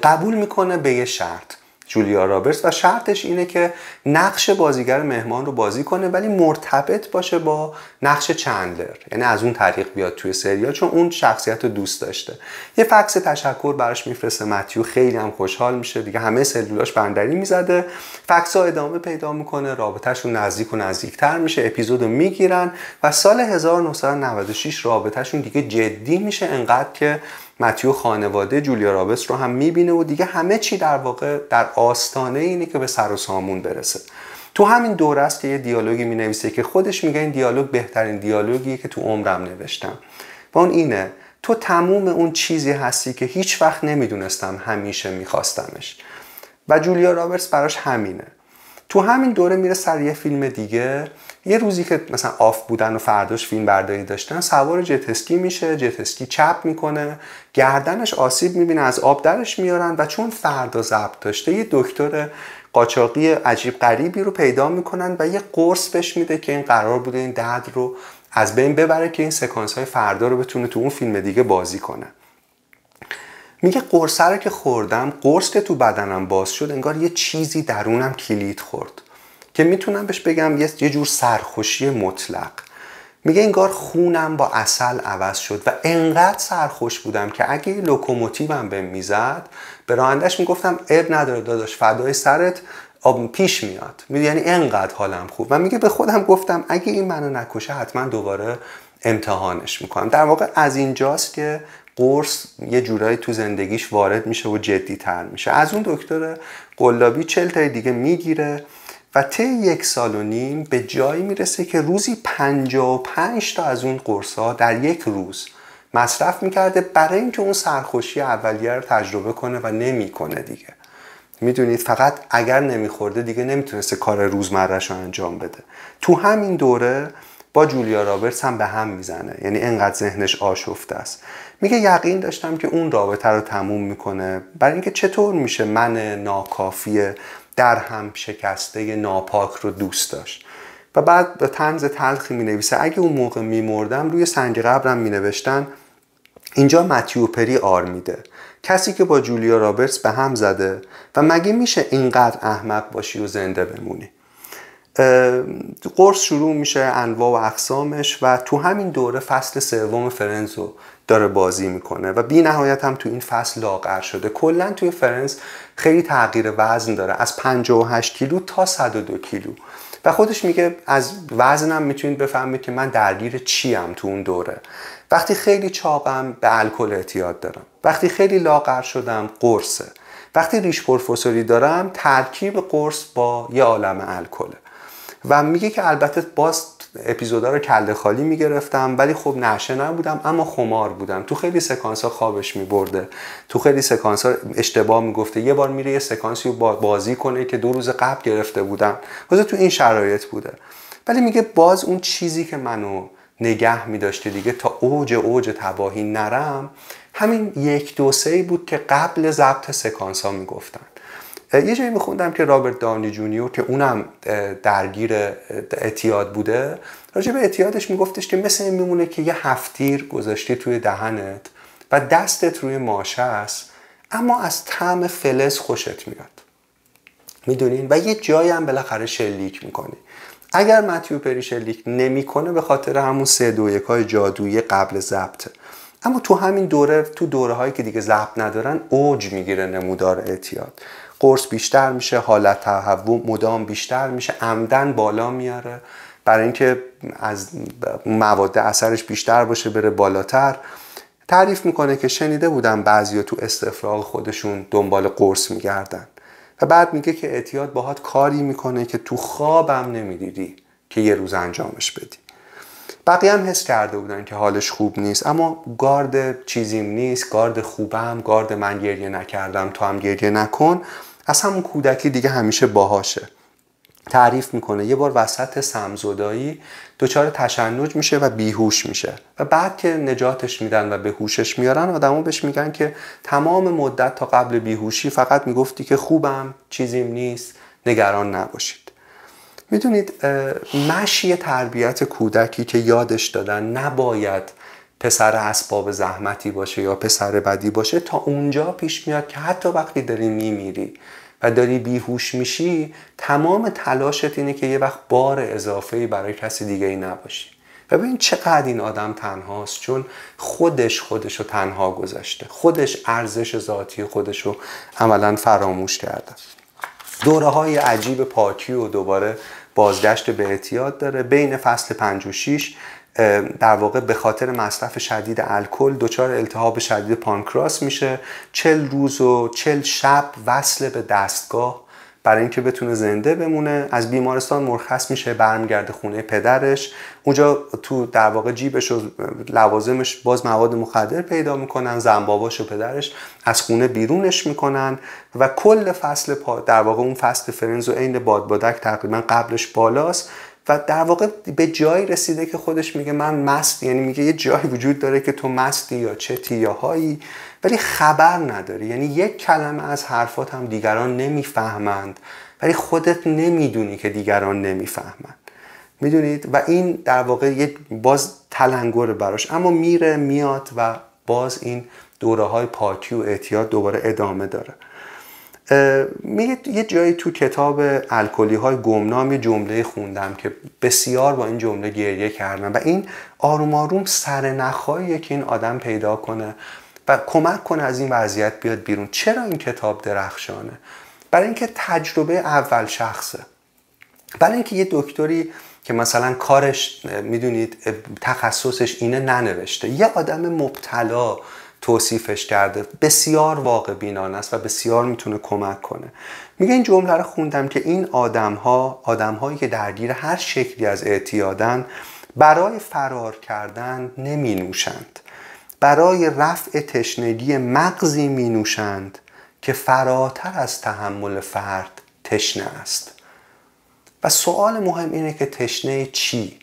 قبول می‌کنه به یه شرط. جولیا رابرتس و شرطش اینه که نقش بازیگر مهمان رو بازی کنه ولی مرتبط باشه با نقش چندلر. یعنی از اون طریق بیاد توی سریال چون اون شخصیت رو دوست داشته. یه فکس تشکر براش میفرسته متیو. خیلی هم خوشحال میشه. دیگه همه سلولاش بندری می‌زده. فکس ها ادامه پیدا می‌کنه. رابطهشون نزدیک و نزدیکتر میشه. اپیزود می‌گیرن و سال 1996 رابطهشون دیگه جدی میشه. انقدر که متیو خانواده جولیا رابس رو هم می‌بینه و دیگه همه چی در واقع در آستانه اینه که به سر و سامون برسه. تو همین دوره است که یه دیالوگی می نویسه که خودش میگه این دیالوگ بهترین دیالوگیه که تو عمرم نوشتم. و اون اینه تو تموم اون چیزی هستی که هیچ وقت نمی‌دونستم همیشه میخواستمش. و جولیا رابرتس براش همینه. تو همین دوره میره سر یه فیلم دیگه یه روزی که مثلا آف بودن و فرداش فیلم برداری داشتن سوار جتسکی میشه جتسکی چپ می‌کنه گردنش آسیب می‌بینه از آب درش میارن و چون فردا ضبط داشته یه دکتر قاچاقی عجیب غریبی رو پیدا می‌کنن و یه قرص بهش میده که این قرار بوده این درد رو از بین ببره که این سکانس های فردا رو بتونه تو اون فیلم دیگه بازی کنه. میگه قرص رو که خوردم قرص که تو بدنم باز شد انگار یه چیزی درونم کلید خورد. که می‌تونم بهش بگم یه جور سرخوشی مطلق. میگه انگار خونم با اصل عوض شد و انقدر سرخوش بودم که اگه لوکوموتیوم به می‌زد به رانندش می‌گفتم اب نداره داداش فدای سرت آب پیش میاد. یعنی انقدر حالم خوب. و میگه به خودم گفتم اگه این منو نکشه حتما دوباره امتحانش می‌کنم. در واقع از اینجاست که قرص یه جورایی تو زندگیش وارد میشه و جدی تر میشه. از اون دکتر قلابی چل تا دیگه می‌گیره. و طی یک سال و نیم به جایی می‌رسه که روزی 55 تا از اون قرص ها در یک روز مصرف می‌کرده برای اینکه اون سرخوشی اولیه رو تجربه کنه و نمی‌کنه دیگه. می‌دونید فقط اگر نمیخورده دیگه نمی‌تونسته کار روزمرهش رو انجام بده. تو همین دوره با جولیا رابرتس هم به هم می‌زنه. یعنی انقدر ذهنش آشفته است. میگه یقین داشتم که اون رابطه رو تموم می‌کنه. برای اینکه چطور میشه من ناکافی در هم شکسته ناپاک رو دوست داشت. و بعد به تنز تلخی می نویسه اگه اون موقع می مردم روی سنگ قبرم می نوشتن اینجا متیوپری آر میده. کسی که با جولیا رابرتس به هم زده و مگه میشه اینقدر احمق باشی و زنده بمونی؟ قرص شروع میشه انواع و اقسامش و تو همین دوره فصل سوم فرنزو داره بازی می‌کنه و بی نهایت هم تو این فصل لاغر شده. کلا توی فرنز خیلی تغییر وزن داره. از 58 کیلو تا 102 کیلو. و خودش میگه از وزنم می‌تونید بفهمید که من درگیر چیم تو اون دوره. وقتی خیلی چاقم به الکل اعتیاد دارم. وقتی خیلی لاغر شدم قرصه. وقتی ریش پرفسوری دارم ترکیب قرص با یه عالم الکله و میگه که البته باز اپیزودا رو کله خالی می‌گرفتم ولی خب نشه نبودم اما خمار بودم. تو خیلی سکانس ها خوابش میبرده. تو خیلی سکانس ها اشتباه می‌گفته. یه بار میره یه سکانسی رو بازی کنه که دو روز قبل گرفته بودم باز تو این شرایط بوده. ولی میگه باز اون چیزی که منو نگه میداشته دیگه تا اوج اوج تباهی نرم همین یک دو سه بود که قبل ضبط سکانس ها می‌گفتن. یه جایی میخوندم که رابرت داونی جونیور که اونم درگیر اعتیاد بوده راجع به اعتیادش میگفتش که مثل این میمونه که یه هفت‌تیر گذاشتی توی دهنت و دستت روی ماشه است اما از طعم فلز خوشت میاد. می‌دونین و یه جایی هم بالاخره شلیک می‌کنی. اگر متیو پری شلیک نمی‌کنه به خاطر همون سه دو یک های جادویی قبل ضبطه اما تو همین دوره تو دوره هایی که دیگه ضبط ندارن اوج می‌گیره نمودار اعتیاد. قرص بیشتر میشه حالت تهوع مدام بیشتر میشه عمدن بالا میاره. برای اینکه از مواد اثرش بیشتر باشه بره بالاتر. تعریف می‌کنه که شنیده بودم بعضیا تو استفراغ خودشون دنبال قرص میگردن. و بعد میگه که اعتیاد باهات کاری می‌کنه که تو خوابم نمی‌دیدی که یه روز انجامش بدی. بقیه هم حس کرده بودن که حالش خوب نیست اما گارد چیزیم نیست گارد خوبم گارد من گریه نکردم تو هم گریه نکن. از همون کودکی دیگه همیشه باهاشه. تعریف می‌کنه. یه بار وسط سمزدایی دچار تشنج میشه و بیهوش میشه. و بعد که نجاتش میدن و به هوشش میارن آدمو بهش میگن که تمام مدت تا قبل بیهوشی فقط می‌گفتی که خوبم چیزیم نیست نگران نباشید. می‌دونید مشی تربیت کودکی که یادش دادن نباید پسر اسباب زحمتی باشه یا پسر بدی باشه تا اونجا پیش میاد که حتی وقتی داری میمیری و داری بیهوش میشی تمام تلاشت اینه که یه وقت بار اضافه برای کسی دیگه ای نباشی. و ببین چقدر این آدم تنهاست چون خودش خودش رو تنها گذاشته. خودش ارزش ذاتی خودش رو عملا فراموش کرده. دوره های عجیب پاکی و دوباره بازگشت به اعتیاد داره. بین فصل 5 و 6 در واقع به خاطر مصرف شدید الکل دچار التهاب شدید پانکراس میشه. چل روز و چل شب وصل به دستگاه برای اینکه بتونه زنده بمونه. از بیمارستان مرخص میشه برمیگرده خونه پدرش. اونجا تو در واقع جیبش و لوازمش باز مواد مخدر پیدا می‌کنن زنباباش و پدرش از خونه بیرونش می‌کنن و کل فصل پا در واقع اون فصل فرنز و عین بادبادک تقریبا قبلش بالاست. و در واقع به جایی رسیده که خودش میگه من مست یعنی میگه یه جایی وجود داره که تو مستی یا چتی یا هایی ولی خبر نداری. یعنی یک کلمه از حرفات هم دیگران نمی‌فهمند ولی خودت نمی‌دونی که دیگران نمی‌فهمند. می‌دونید؟ و این در واقع یک باز تلنگر براش. اما میره میاد و باز این دوره های پاکی و اعتیاد دوباره ادامه داره. میگه یه جایی تو کتاب الکلی های گمنام یه جمله خوندم که بسیار با این جمله گریه کردم و این آروم آروم سر نخواهیه که این آدم پیدا کنه و کمک کنه از این وضعیت بیاد بیرون. چرا این کتاب درخشانه؟ برای اینکه تجربه اول شخصه. برای اینکه یه دکتری که مثلا کارش می‌دونید تخصصش اینه ننوشته. یه آدم مبتلا توصیفش کرده. بسیار واقع بینانه است و بسیار می‌تونه کمک کنه. میگه این جمله رو خوندم که این آدم ها آدم هایی که درگیر هر شکلی از اعتیادن برای فرار کردن نمی نوشند برای رفع تشنگی مغزی می نوشند که فراتر از تحمل فرد تشنه است. و سوال مهم اینه که تشنه چی؟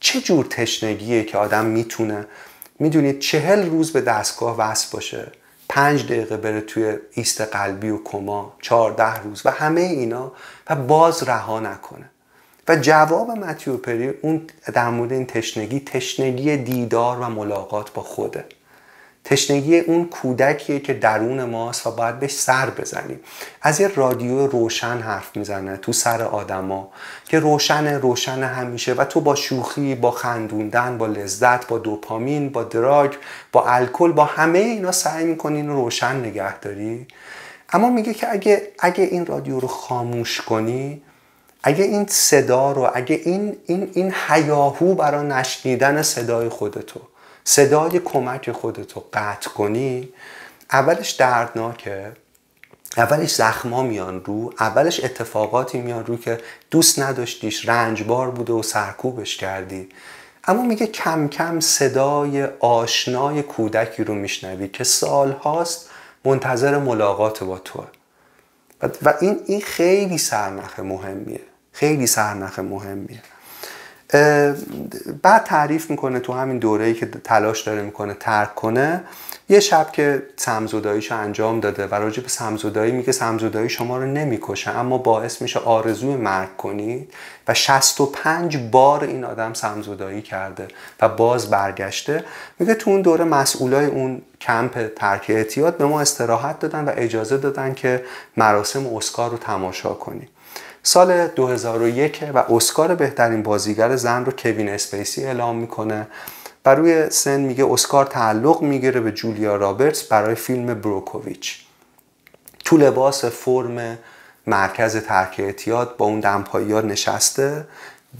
چه جور تشنگیه که آدم می‌تونه می‌دونید چهل روز به دستگاه وصل باشه پنج دقیقه بره توی ایست قلبی و کما چهارده روز و همه اینا و باز رها نکنه. و جواب متیو پری اون در مورد این تشنگی تشنگی دیدار و ملاقات با خوده. تشنگی اون کودکیه که درون ماست و باید بهش سر بزنیم. از یه رادیو روشن حرف می‌زنه تو سر آدما که روشن روشن همیشه و تو با شوخی با خندوندن با لذت با دوپامین با دراگ با الکل با همه اینا سعی می‌کنی اینو روشن نگه داری. اما میگه که اگه اگه این رادیو رو خاموش کنی اگه این صدا رو اگه این این این حیاهو برای نشنیدن صدای خودتو صدای کمک خودتو قطع کنی اولش دردناکه اولش زخما میان رو اولش اتفاقاتی میان رو که دوست نداشتیش رنجبار بوده و سرکوبش کردی. اما میگه کم کم صدای آشنای کودکی رو میشنوی که سالهاست منتظر ملاقات با تو. و این این خیلی سرنخ مهمیه. خیلی سرنخ مهمیه. بعد تعریف می‌کنه تو همین دوره‌ای که تلاش داره می‌کنه ترک کنه. یه شب که سمزداییش انجام داده و راجع به سمزدایی میگه سمزدایی شما رو نمی‌کشه اما باعث میشه آرزوی مرگ کنید و 65 بار این آدم سمزدایی کرده و باز برگشته. میگه تو اون دوره مسئولای اون کمپ ترک اعتیاد به ما استراحت دادن و اجازه دادن که مراسم اسکار رو تماشا کنیم. سال 2001 و اسکار بهترین بازیگر زن رو کوین اسپیسی اعلام می‌کنه. و روی سن میگه اسکار تعلق می‌گیره به جولیا رابرتس برای فیلم بروکوویچ. تو لباس فرم مرکز ترک اعتیاد با اون دمپایی نشسته.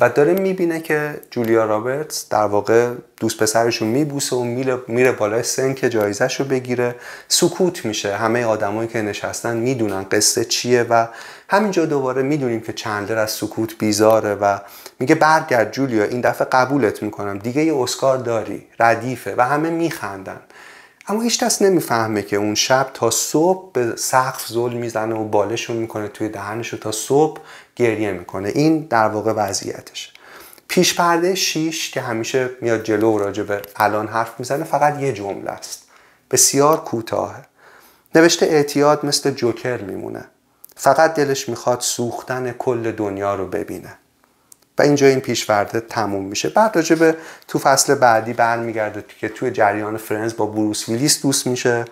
و داره می‌بینه که جولیا رابرتس در واقع دوست پسرش رو میبوسه و میره بالای سن که جایزش رو بگیره. سکوت میشه. همه آدمایی که نشستن می‌دونن قصه چیه و همینجا دوباره می‌دونیم که چندلر از سکوت بیزاره و میگه برگرد جولیا. این دفعه قبولت می‌کنم. دیگه یه اسکار داری. ردیفه. و همه میخندن. اما هیچ کس نمی‌فهمه که اون شب تا صبح به سقف زل می‌زنه و بالش رو می‌کنه توی دهنش و تا صبح گریه می‌کنه. این در واقع وضعیتشه پیش پرده شیش که همیشه میاد جلو راجع به الان حرف می‌زنه فقط یه جمله است. بسیار کوتاه نوشته اعتیاد مثل جوکر میمونه. فقط دلش می‌خواد سوختن کل دنیا رو ببینه. و اینجا این پیشورده تموم میشه. بعد راجع به تو فصل بعدی برمیگرده که توی جریان فرنز با بروس ویلیس دوست میشه.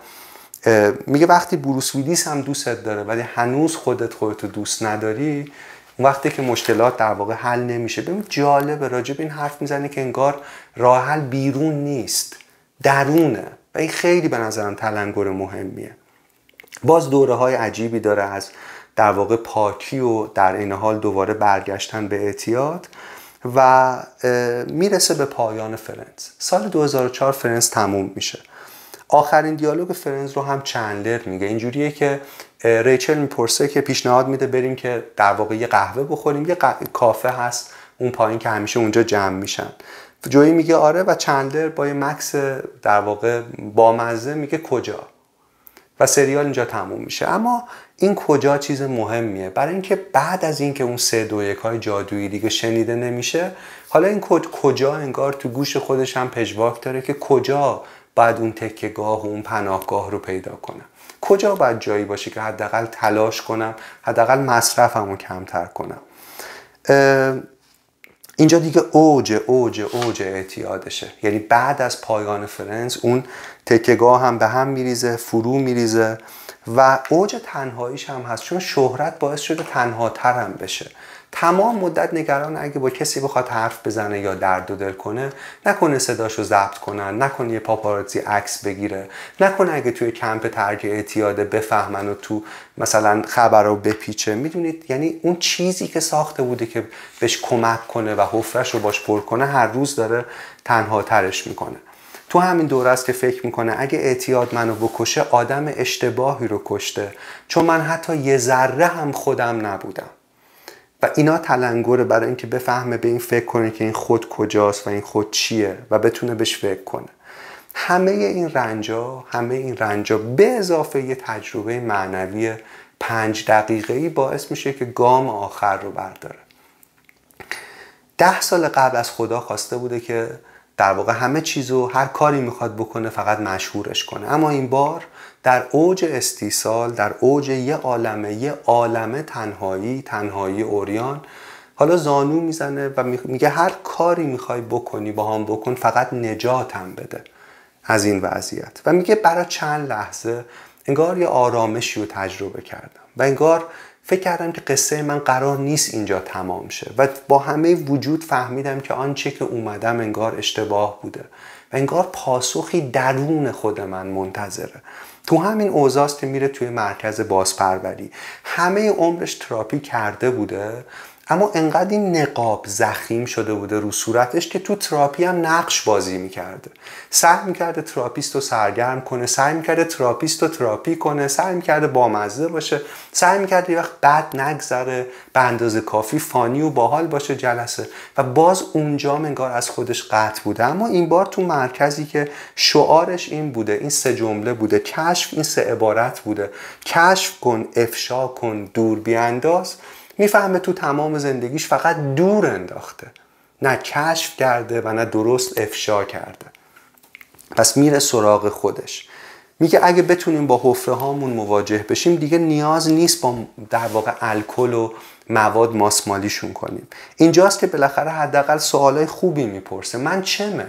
میگه وقتی بروس ویلیس هم دوستت داره ولی هنوز خودت خودتو دوست نداری اون وقتی که مشکلات در واقع حل نمیشه. ببین جالبه راجع به این حرف می‌زنه که انگار راه حل بیرون نیست درونه. و این خیلی به نظرم تلنگر مهمیه. باز دوره های عجیبی داره از در واقع پاکی و در این حال دوباره برگشتن به اعتیاد و می‌رسه به پایان فرنز. سال 2004 فرنز تموم میشه. آخرین دیالوگ فرنز رو هم چندلر میگه. اینجوریه که ریچل می‌پرسه که پیشنهاد میده بریم که در واقع یه قهوه بخوریم. یه کافه هست اون پایین که همیشه اونجا جمع میشن. جویی میگه آره و چندلر با یه مکس در واقع بامزه میگه کجا؟ و سریال اینجا تموم میشه. اما این کجا چیز مهمیه؟ برای اینکه بعد از اینکه اون سه دو یک های جادویی دیگه شنیده نمیشه حالا این کد کجا انگار تو گوش خودش هم پژواک داره که کجا باید اون تکهگاه و اون پناهگاه رو پیدا کنم؟ کجا باید جایی باشه که حداقل تلاش کنم حداقل مصرفم کمتر کنم؟ اینجا دیگه اوج اوج اوج اعتیادشه. یعنی بعد از پایان Friends اون تکیه‌گاه هم به هم میریزه فرو میریزه. و اوج تنهاییش هم هست چون شهرت باعث شده تنهاتر هم بشه. تمام مدت نگران اگه با کسی بخواد حرف بزنه یا درد و دل کنه نکنه صداشو ضبط کنن نکنه یه پاپاراتزی عکس بگیره نکنه اگه توی کمپ ترک اعتیاده بفهمن و تو مثلا خبر رو بپیچه. می‌دونید؟ یعنی اون چیزی که ساخته بوده که بهش کمک کنه و حفرش رو باش پر کنه هر روز داره تنها ترش می‌کنه. تو همین دوره است که فکر می‌کنه اگه اعتیاد منو بکشه آدم اشتباهی رو کشته. چون من حتی یه ذره هم خودم نبودم. و اینا تلنگره برای اینکه بفهمه به این فکر کنه که این خود کجاست و این خود چیه و بتونه بهش فکر کنه. همه این رنجا همه این رنجا به اضافه یه تجربه معنوی پنج دقیقه ای باعث میشه که گام آخر رو برداره. ده سال قبل از خدا خواسته بوده که در واقع همه چیزو هر کاری می‌خواد بکنه فقط مشهورش کنه. اما این بار در اوج استیصال در اوج یه عالمه یه عالمه تنهایی تنهایی اوریان حالا زانو می‌زنه و میگه هر کاری می‌خوای بکنی با هم بکن فقط نجاتم بده از این وضعیت. و میگه برای چند لحظه انگار یه آرامشی رو تجربه کردم. و انگار فکر کردم که قصه من قرار نیست اینجا تمام شه و با همه وجود فهمیدم که آنچه که اومدم انگار اشتباه بوده و انگار پاسخی درون خود من منتظره. تو همین اوضاست که میره توی مرکز بازپروری. همه عمرش تراپی کرده بوده اما انقدر این نقاب زخیم شده بوده رو صورتش که تو تراپی هم نقش بازی می‌کرده. سعی می‌کرده تراپیست رو سرگرم کنه سعی می‌کرده تراپیست رو تراپی کنه سعی می‌کرده بامزه باشه سعی می‌کرده یه وقت بد نگذره به اندازه کافی funny و باحال باشه جلسه. و باز اونجا انگار از خودش قطع بوده. اما این بار تو مرکزی که شعارش این بوده این سه جمله بوده کشف این سه عبارت بوده. کشف کن افشا کن دور بیانداز. می‌فهمه تو تمام زندگیش فقط دور انداخته. نه کشف کرده و نه درست افشا کرده. پس میره سراغ خودش. میگه اگه بتونیم با حفره هامون مواجه بشیم دیگه نیاز نیست با در واقع الکل و مواد ماسمالیشون کنیم. اینجاست که بالاخره حداقل سوالای خوبی می‌پرسه. من چمه؟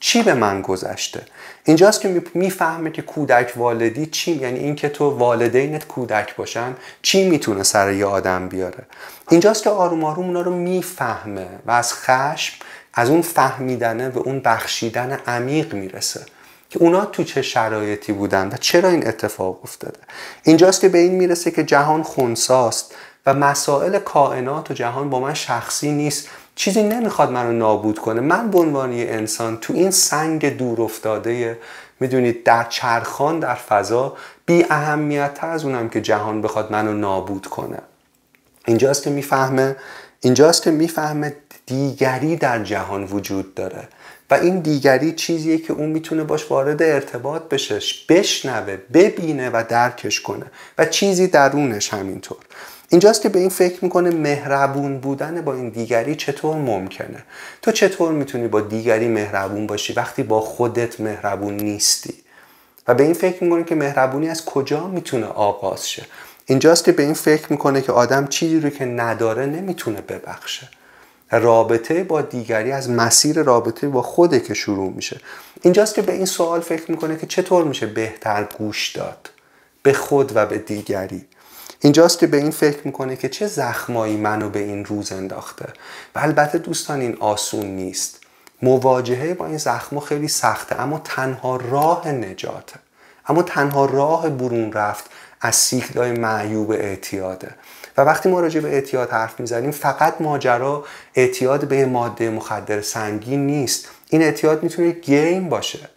چی به من گذشته؟ اینجاست که می‌فهمه که کودک والدی چی یعنی اینکه تو والدینت کودک باشن چی می‌تونه سر یه آدم بیاره؟ اینجاست که آروم آروم اونا رو می‌فهمه و از خشم از اون فهمیدنه به اون بخشیدن عمیق می‌رسه که اونا تو چه شرایطی بودن و چرا این اتفاق افتاده. اینجاست که به این می‌رسه که جهان خونساست. و مسائل کائنات و جهان با من شخصی نیست. چیزی نمی‌خواد منو نابود کنه. من به عنوان انسان تو این سنگ دور افتاده می‌دونید در چرخان در فضا بی اهمیت از اونم که جهان بخواد منو نابود کنه. اینجاست که می‌فهمه اینجاست که می‌فهمه دیگری در جهان وجود داره. و این دیگری چیزیه که اون می‌تونه باش وارد ارتباط بشه بشنوه ببینه و درکش کنه. و چیزی درونش همینطور. اینجاست که به این فکر می‌کنه مهربون بودن با این دیگری چطور ممکنه؟ تو چطور می‌تونی با دیگری مهربون باشی وقتی با خودت مهربون نیستی؟ و به این فکر می‌کنه که مهربونی از کجا می‌تونه آغاز شه؟ اینجاست که به این فکر می‌کنه که آدم چیزی رو که نداره نمی‌تونه ببخشه. رابطه با دیگری از مسیر رابطه با خوده که شروع میشه. اینجاست که به این سوال فکر می‌کنه که چطور میشه بهتر گوش داد؟ به خود و به دیگری. اینجاست که به این فکر می‌کنه که چه زخمایی منو به این روز انداخته. و البته دوستان این آسون نیست. مواجهه با این زخم خیلی سخته اما تنها راه نجاته. اما تنها راه برون رفت از سیکلای معیوب اعتیاده. و وقتی ما راجع به اعتیاد حرف می‌زنیم فقط ماجرا اعتیاد به ماده مخدر سنگین نیست. این اعتیاد می‌تونه گیم باشه.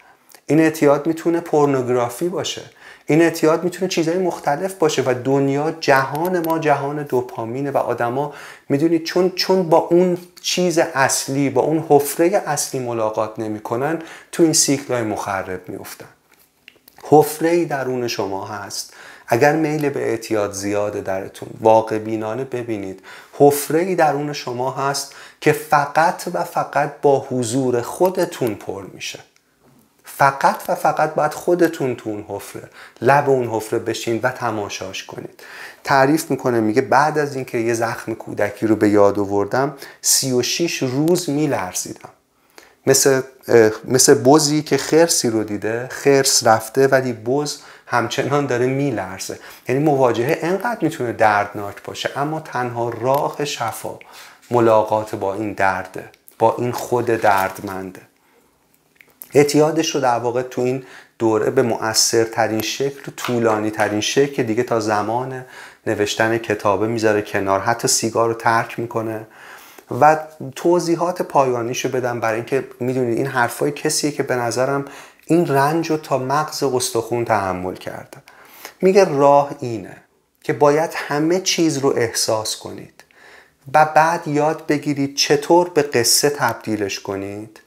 این اعتیاد می‌تونه پورنوگرافی باشه. این اعتیاد می‌تونه چیزهای مختلف باشه و دنیا جهان ما جهان دوپامینه و آدما می‌دونید چون چون با اون چیز اصلی با اون حفره اصلی ملاقات نمی‌کنن تو این سیکل های مخرب میفتن حفره ای درون شما هست. اگر میل به اعتیاد زیاده درتون واقع بینانه ببینید. حفره ای درون شما هست که فقط و فقط با حضور خودتون پر میشه. فقط و فقط باید خودتون تو اون حفره لب اون حفره بشین و تماشاش کنید. تعریف می‌کنه میگه بعد از اینکه یه زخم کودکی رو به یاد آوردم 36 روز میلرزیدم. مثل مثل بزی که خرسی رو دیده خرس رفته ولی بز همچنان داره میلرزه. یعنی مواجهه انقدر می‌تونه دردناک باشه اما تنها راه شفا ملاقات با این درده با این خود دردمنده. اعتیادش رو در واقع تو این دوره به مؤثرترین شکل و طولانی ترین شکل دیگه تا زمان نوشتن کتابه می‌ذاره کنار. حتی سیگار رو ترک می‌کنه. و توضیحات پایانیشو بدم برای اینکه می‌دونید این حرفای کسیه که به نظرم این رنج رو تا مغز استخون تحمل کرده. میگه راه اینه که باید همه چیز رو احساس کنید و بعد یاد بگیرید چطور به قصه تبدیلش کنید.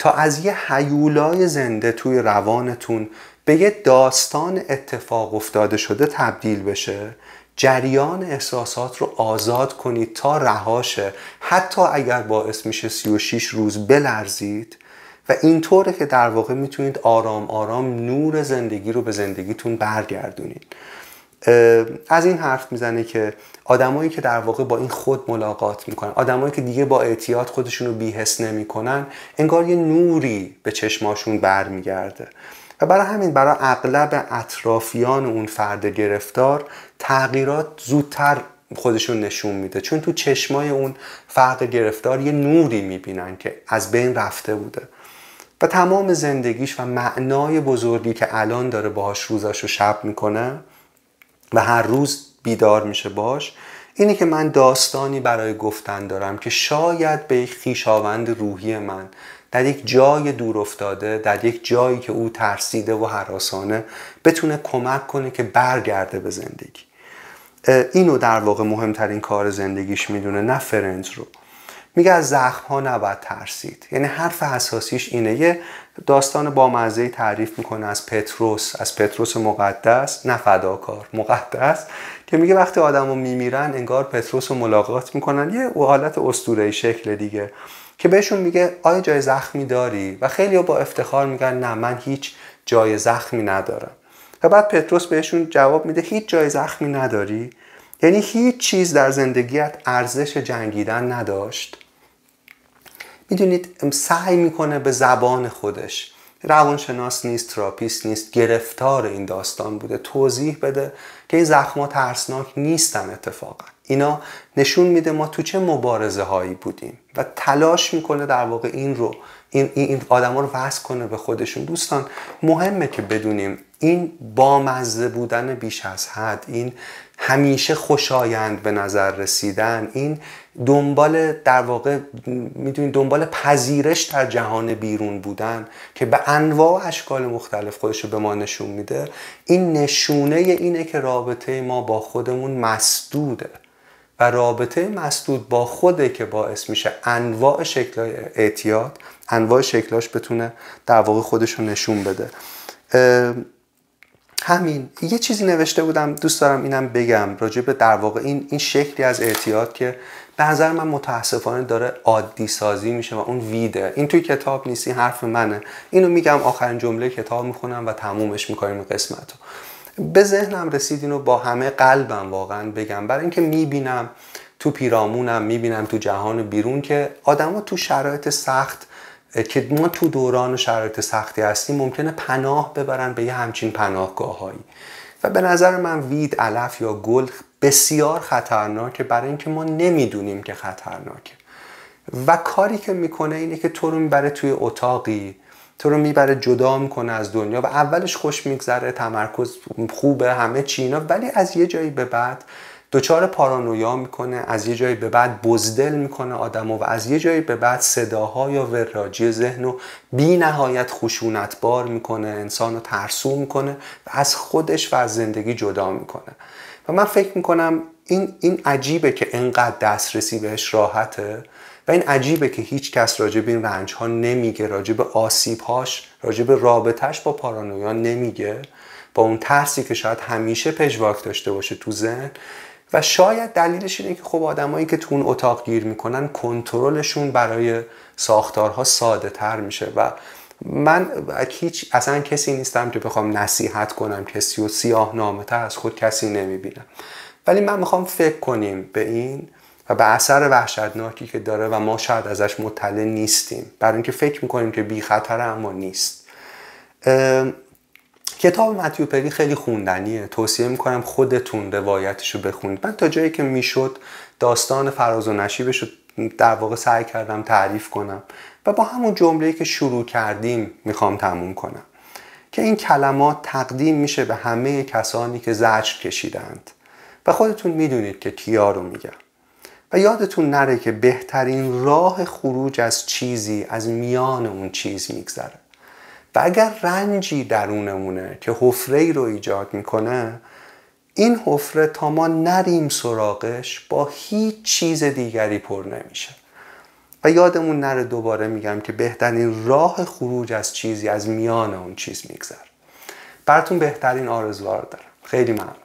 تا از یه حیولای زنده توی روانتون به یه داستان اتفاق افتاده شده تبدیل بشه جریان احساسات رو آزاد کنید تا رهاشه. حتی اگر باعث میشه 36 روز بلرزید و اینطوره که در واقع می‌تونید آرام آرام نور زندگی رو به زندگیتون برگردونید. از این حرف می‌زنه که آدمایی که در واقع با این خود ملاقات می‌کنن آدمایی که دیگه با اعتیاد خودشون رو بیهس نمی‌کنن انگار یه نوری به چشماشون برمیگرده. و برای همین برای اغلب اطرافیان اون فرد گرفتار تغییرات زودتر خودشون نشون میده. چون تو چشمای اون فرد گرفتار یه نوری می‌بینن که از بین رفته بوده. و تمام زندگیش و معنای بزرگی که الان داره باهاش روزش رو شب می‌کنه و هر روز بیدار میشه باش. اینه که من داستانی برای گفتن دارم که شاید به یک خیشاوند روحی من در یک جای دور افتاده در یک جایی که او ترسیده و حراسانه بتونه کمک کنه که برگرده به زندگی. اینو در واقع مهمترین کار زندگیش می‌دونه نه فرنج رو. میگه از زخم ها نباید ترسید. یعنی حرف اساسیش اینه یه داستان با مزه تعریف می‌کنه از پتروس از پتروس مقدس نه فداکار مقدس که میگه وقتی آدمو میمیرن انگار پتروس رو ملاقات می‌کنن. یه حالت اسطوره شکل دیگه که بهشون میگه آیا جای زخمی داری؟ و خیلی با افتخار میگن نه من هیچ جای زخمی ندارم. و بعد پتروس بهشون جواب میده هیچ جای زخمی نداری؟ یعنی هیچ چیز در زندگیت ارزش جنگیدن نداشت. می‌دونید سعی می‌کنه به زبان خودش. روانشناس نیست تراپیست نیست گرفتار این داستان بوده. توضیح بده که این زخما ترسناک نیستن اتفاقا. اینا نشون میده ما تو چه مبارزه هایی بودیم و تلاش می‌کنه در واقع این رو این, این آدم رو وصل کنه به خودشون. دوستان مهمه که بدونیم این بامزه بودن بیش از حد این همیشه خوشایند به نظر رسیدن این دنبال در واقع می‌دونید دنبال پذیرش در جهان بیرون بودن که به انواع و اشکال مختلف خودش رو به ما نشون میده این نشونه اینه که رابطه ما با خودمون مسدوده و رابطه مسدود با خوده که باعث میشه انواع شکل اعتیاد انواع شکلاش بتونه در واقع خودش رو نشون بده. همین. یه چیزی نوشته بودم دوست دارم اینم بگم. راجع به در واقع این این شکلی از اعتیاد که به نظر من متاسفانه داره عادی سازی میشه و اون ویده. این توی کتاب نیست این حرف منه. اینو میگم آخرین جمله کتاب می‌خونم و تمومش می‌کنیم قسمت رو به ذهنم رسید اینو با همه قلبم واقعا بگم. برای اینکه می‌بینم تو پیرامونم می‌بینم تو جهان بیرون که آدما تو شرایط سخت که ما تو دوران شرایط سختی هستیم ممکنه پناه ببرن به یه همچین پناهگاه هایی و به نظر من وید علف یا گل بسیار خطرناکه برای اینکه ما نمی‌دونیم که خطرناکه. و کاری که می‌کنه اینه که تو رو می‌بره توی اتاقی تو رو می‌بره جدا می‌کنه از دنیا و اولش خوش میگذره تمرکز خوبه همه چینا ولی از یه جایی به بعد دچار پارانویا می‌کنه از یه جایی به بعد بزدل می‌کنه آدمو و از یه جایی به بعد صداها یا وراجی ذهن رو بی نهایت خشونتبار می‌کنه انسان رو ترسو می‌کنه و از خودش و از زندگی جدا می‌کنه. و من فکر می‌کنم این, این عجیبه که انقدر دسترسی بهش راحته و این عجیبه که هیچ کس راجع به این رنج ها نمیگه راجع به آسیب هاش راجع به رابطهش با پارانویا نمیگه. با اون ترسی که شاید همیشه پژواک داشته باشه تو ذهن و شاید دلیلش اینه که خب آدمایی که تو اون اتاق گیر می‌کنن کنترلشون برای ساختارها ساده تر میشه و من هیچ اصلا کسی نیستم که بخوام نصیحت کنم کسی و سیاه نامه از خود کسی نمی‌بینم. ولی من می‌خوام فکر کنیم به این و به اثر وحشتناکی که داره و ما شاید ازش مطلع نیستیم. برای اینکه فکر می‌کنیم که بی خطر اما نیست. کتاب متیو پری خیلی خوندنیه. توصیه می‌کنم خودتون روایتش رو بخونید. من تا جایی که می‌شد داستان فراز و نشیبش رو در واقع سعی کردم تعریف کنم و با همون جمله‌ای که شروع کردیم می‌خوام تموم کنم. که این کلمات تقدیم میشه به همه کسانی که زجر کشیدند. و خودتون می‌دونید که کیا رو میگم. و یادتون نره که بهترین راه خروج از چیزی از میان اون چیز میگذره. و اگر رنجی درونمونه که حفره ای رو ایجاد می‌کنه این حفره تا ما نریم سراغش با هیچ چیز دیگری پر نمیشه. و یادمون نره دوباره میگم که بهترین راه خروج از چیزی از میان اون چیز میگذر براتون بهترین آرزوها رو دارم. خیلی ممنون.